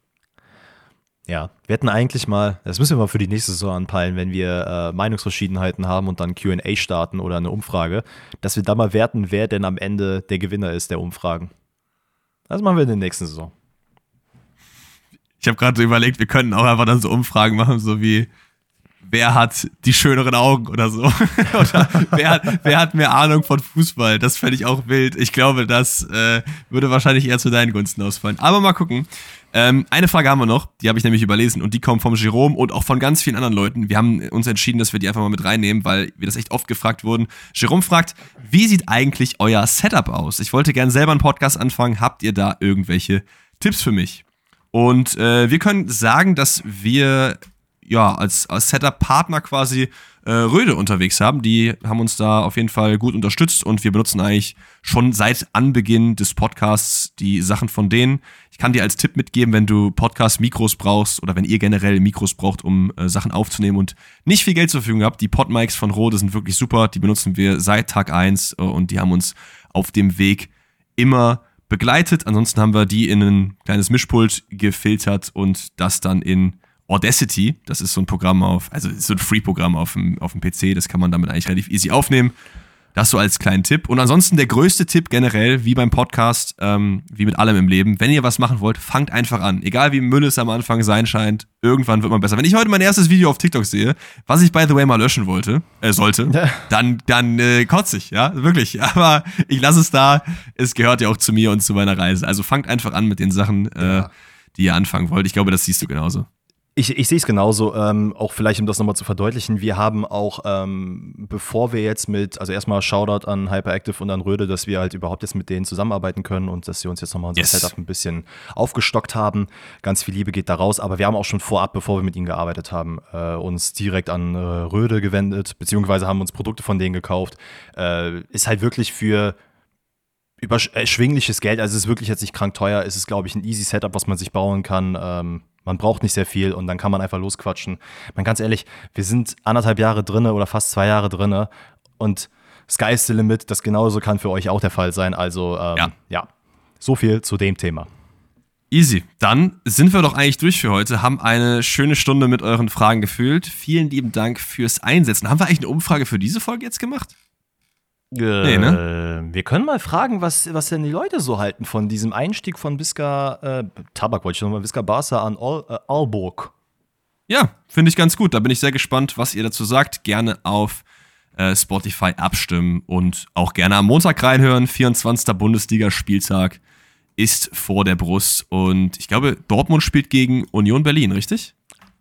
Speaker 1: Ja, wir hätten eigentlich mal, das müssen wir mal für die nächste Saison anpeilen, wenn wir äh, Meinungsverschiedenheiten haben und dann QA starten oder eine Umfrage, dass wir da mal werten, wer denn am Ende der Gewinner ist der Umfragen. Das machen wir in der nächsten Saison.
Speaker 2: Ich habe gerade so überlegt, wir könnten auch einfach dann so Umfragen machen, so wie wer hat die schöneren Augen oder so. oder wer hat, wer hat mehr Ahnung von Fußball? Das fände ich auch wild. Ich glaube, das äh, würde wahrscheinlich eher zu deinen Gunsten ausfallen. Aber mal gucken. Ähm, eine Frage haben wir noch, die habe ich nämlich überlesen und die kommt vom Jerome und auch von ganz vielen anderen Leuten. Wir haben uns entschieden, dass wir die einfach mal mit reinnehmen, weil wir das echt oft gefragt wurden. Jerome fragt, wie sieht eigentlich euer Setup aus? Ich wollte gerne selber einen Podcast anfangen. Habt ihr da irgendwelche Tipps für mich? Und äh, wir können sagen, dass wir ja, als, als Setup-Partner quasi äh, Röde unterwegs haben. Die haben uns da auf jeden Fall gut unterstützt und wir benutzen eigentlich schon seit Anbeginn des Podcasts die Sachen von denen. Ich kann dir als Tipp mitgeben, wenn du Podcast-Mikros brauchst oder wenn ihr generell Mikros braucht, um äh, Sachen aufzunehmen und nicht viel Geld zur Verfügung habt, die Podmics von Rode sind wirklich super. Die benutzen wir seit Tag 1 äh, und die haben uns auf dem Weg immer begleitet. Ansonsten haben wir die in ein kleines Mischpult gefiltert und das dann in Audacity, das ist so ein Programm auf, also so ein Free-Programm auf dem, auf dem PC, das kann man damit eigentlich relativ easy aufnehmen. Das so als kleinen Tipp. Und ansonsten der größte Tipp generell, wie beim Podcast, ähm, wie mit allem im Leben, wenn ihr was machen wollt, fangt einfach an. Egal wie Müll es am Anfang sein scheint, irgendwann wird man besser. Wenn ich heute mein erstes Video auf TikTok sehe, was ich by the way mal löschen wollte, äh, sollte, ja. dann, dann äh, kotze ich, ja, wirklich. Aber ich lasse es da. Es gehört ja auch zu mir und zu meiner Reise. Also fangt einfach an mit den Sachen, äh, ja. die ihr anfangen wollt. Ich glaube, das siehst du genauso.
Speaker 1: Ich, ich sehe es genauso, ähm, auch vielleicht, um das nochmal zu verdeutlichen. Wir haben auch, ähm, bevor wir jetzt mit, also erstmal Shoutout an Hyperactive und an Röde, dass wir halt überhaupt jetzt mit denen zusammenarbeiten können und dass sie uns jetzt nochmal unser yes. Setup ein bisschen aufgestockt haben. Ganz viel Liebe geht da raus, aber wir haben auch schon vorab, bevor wir mit ihnen gearbeitet haben, äh, uns direkt an äh, Röde gewendet, beziehungsweise haben uns Produkte von denen gekauft. Äh, ist halt wirklich für überschwingliches Geld, also es ist wirklich jetzt nicht krank teuer, es ist, glaube ich, ein easy Setup, was man sich bauen kann. Ähm, man braucht nicht sehr viel und dann kann man einfach losquatschen. Man ganz ehrlich, wir sind anderthalb Jahre drinne oder fast zwei Jahre drinne und Sky is the limit. Das genauso kann für euch auch der Fall sein. Also ähm, ja. ja, so viel zu dem Thema.
Speaker 2: Easy. Dann sind wir doch eigentlich durch für heute, haben eine schöne Stunde mit euren Fragen gefüllt. Vielen lieben Dank fürs Einsetzen. Haben wir eigentlich eine Umfrage für diese Folge jetzt gemacht?
Speaker 1: Äh, nee, ne? Wir können mal fragen, was, was denn die Leute so halten von diesem Einstieg von Visca, äh, Tabak wollte ich nochmal, Visca Barca an Al, äh, Alburg.
Speaker 2: Ja, finde ich ganz gut. Da bin ich sehr gespannt, was ihr dazu sagt. Gerne auf äh, Spotify abstimmen und auch gerne am Montag reinhören. 24. Bundesliga-Spieltag ist vor der Brust. Und ich glaube, Dortmund spielt gegen Union Berlin, richtig?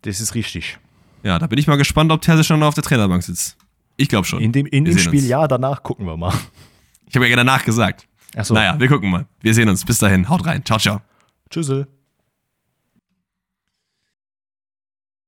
Speaker 1: Das ist richtig.
Speaker 2: Ja, da bin ich mal gespannt, ob Terzic schon auf der Trainerbank sitzt. Ich glaube schon.
Speaker 1: In dem, in dem Spiel uns. ja, danach gucken wir mal.
Speaker 2: Ich habe ja danach gesagt. Ach so. Naja, wir gucken mal. Wir sehen uns. Bis dahin. Haut rein. Ciao, ciao.
Speaker 1: Tschüssel.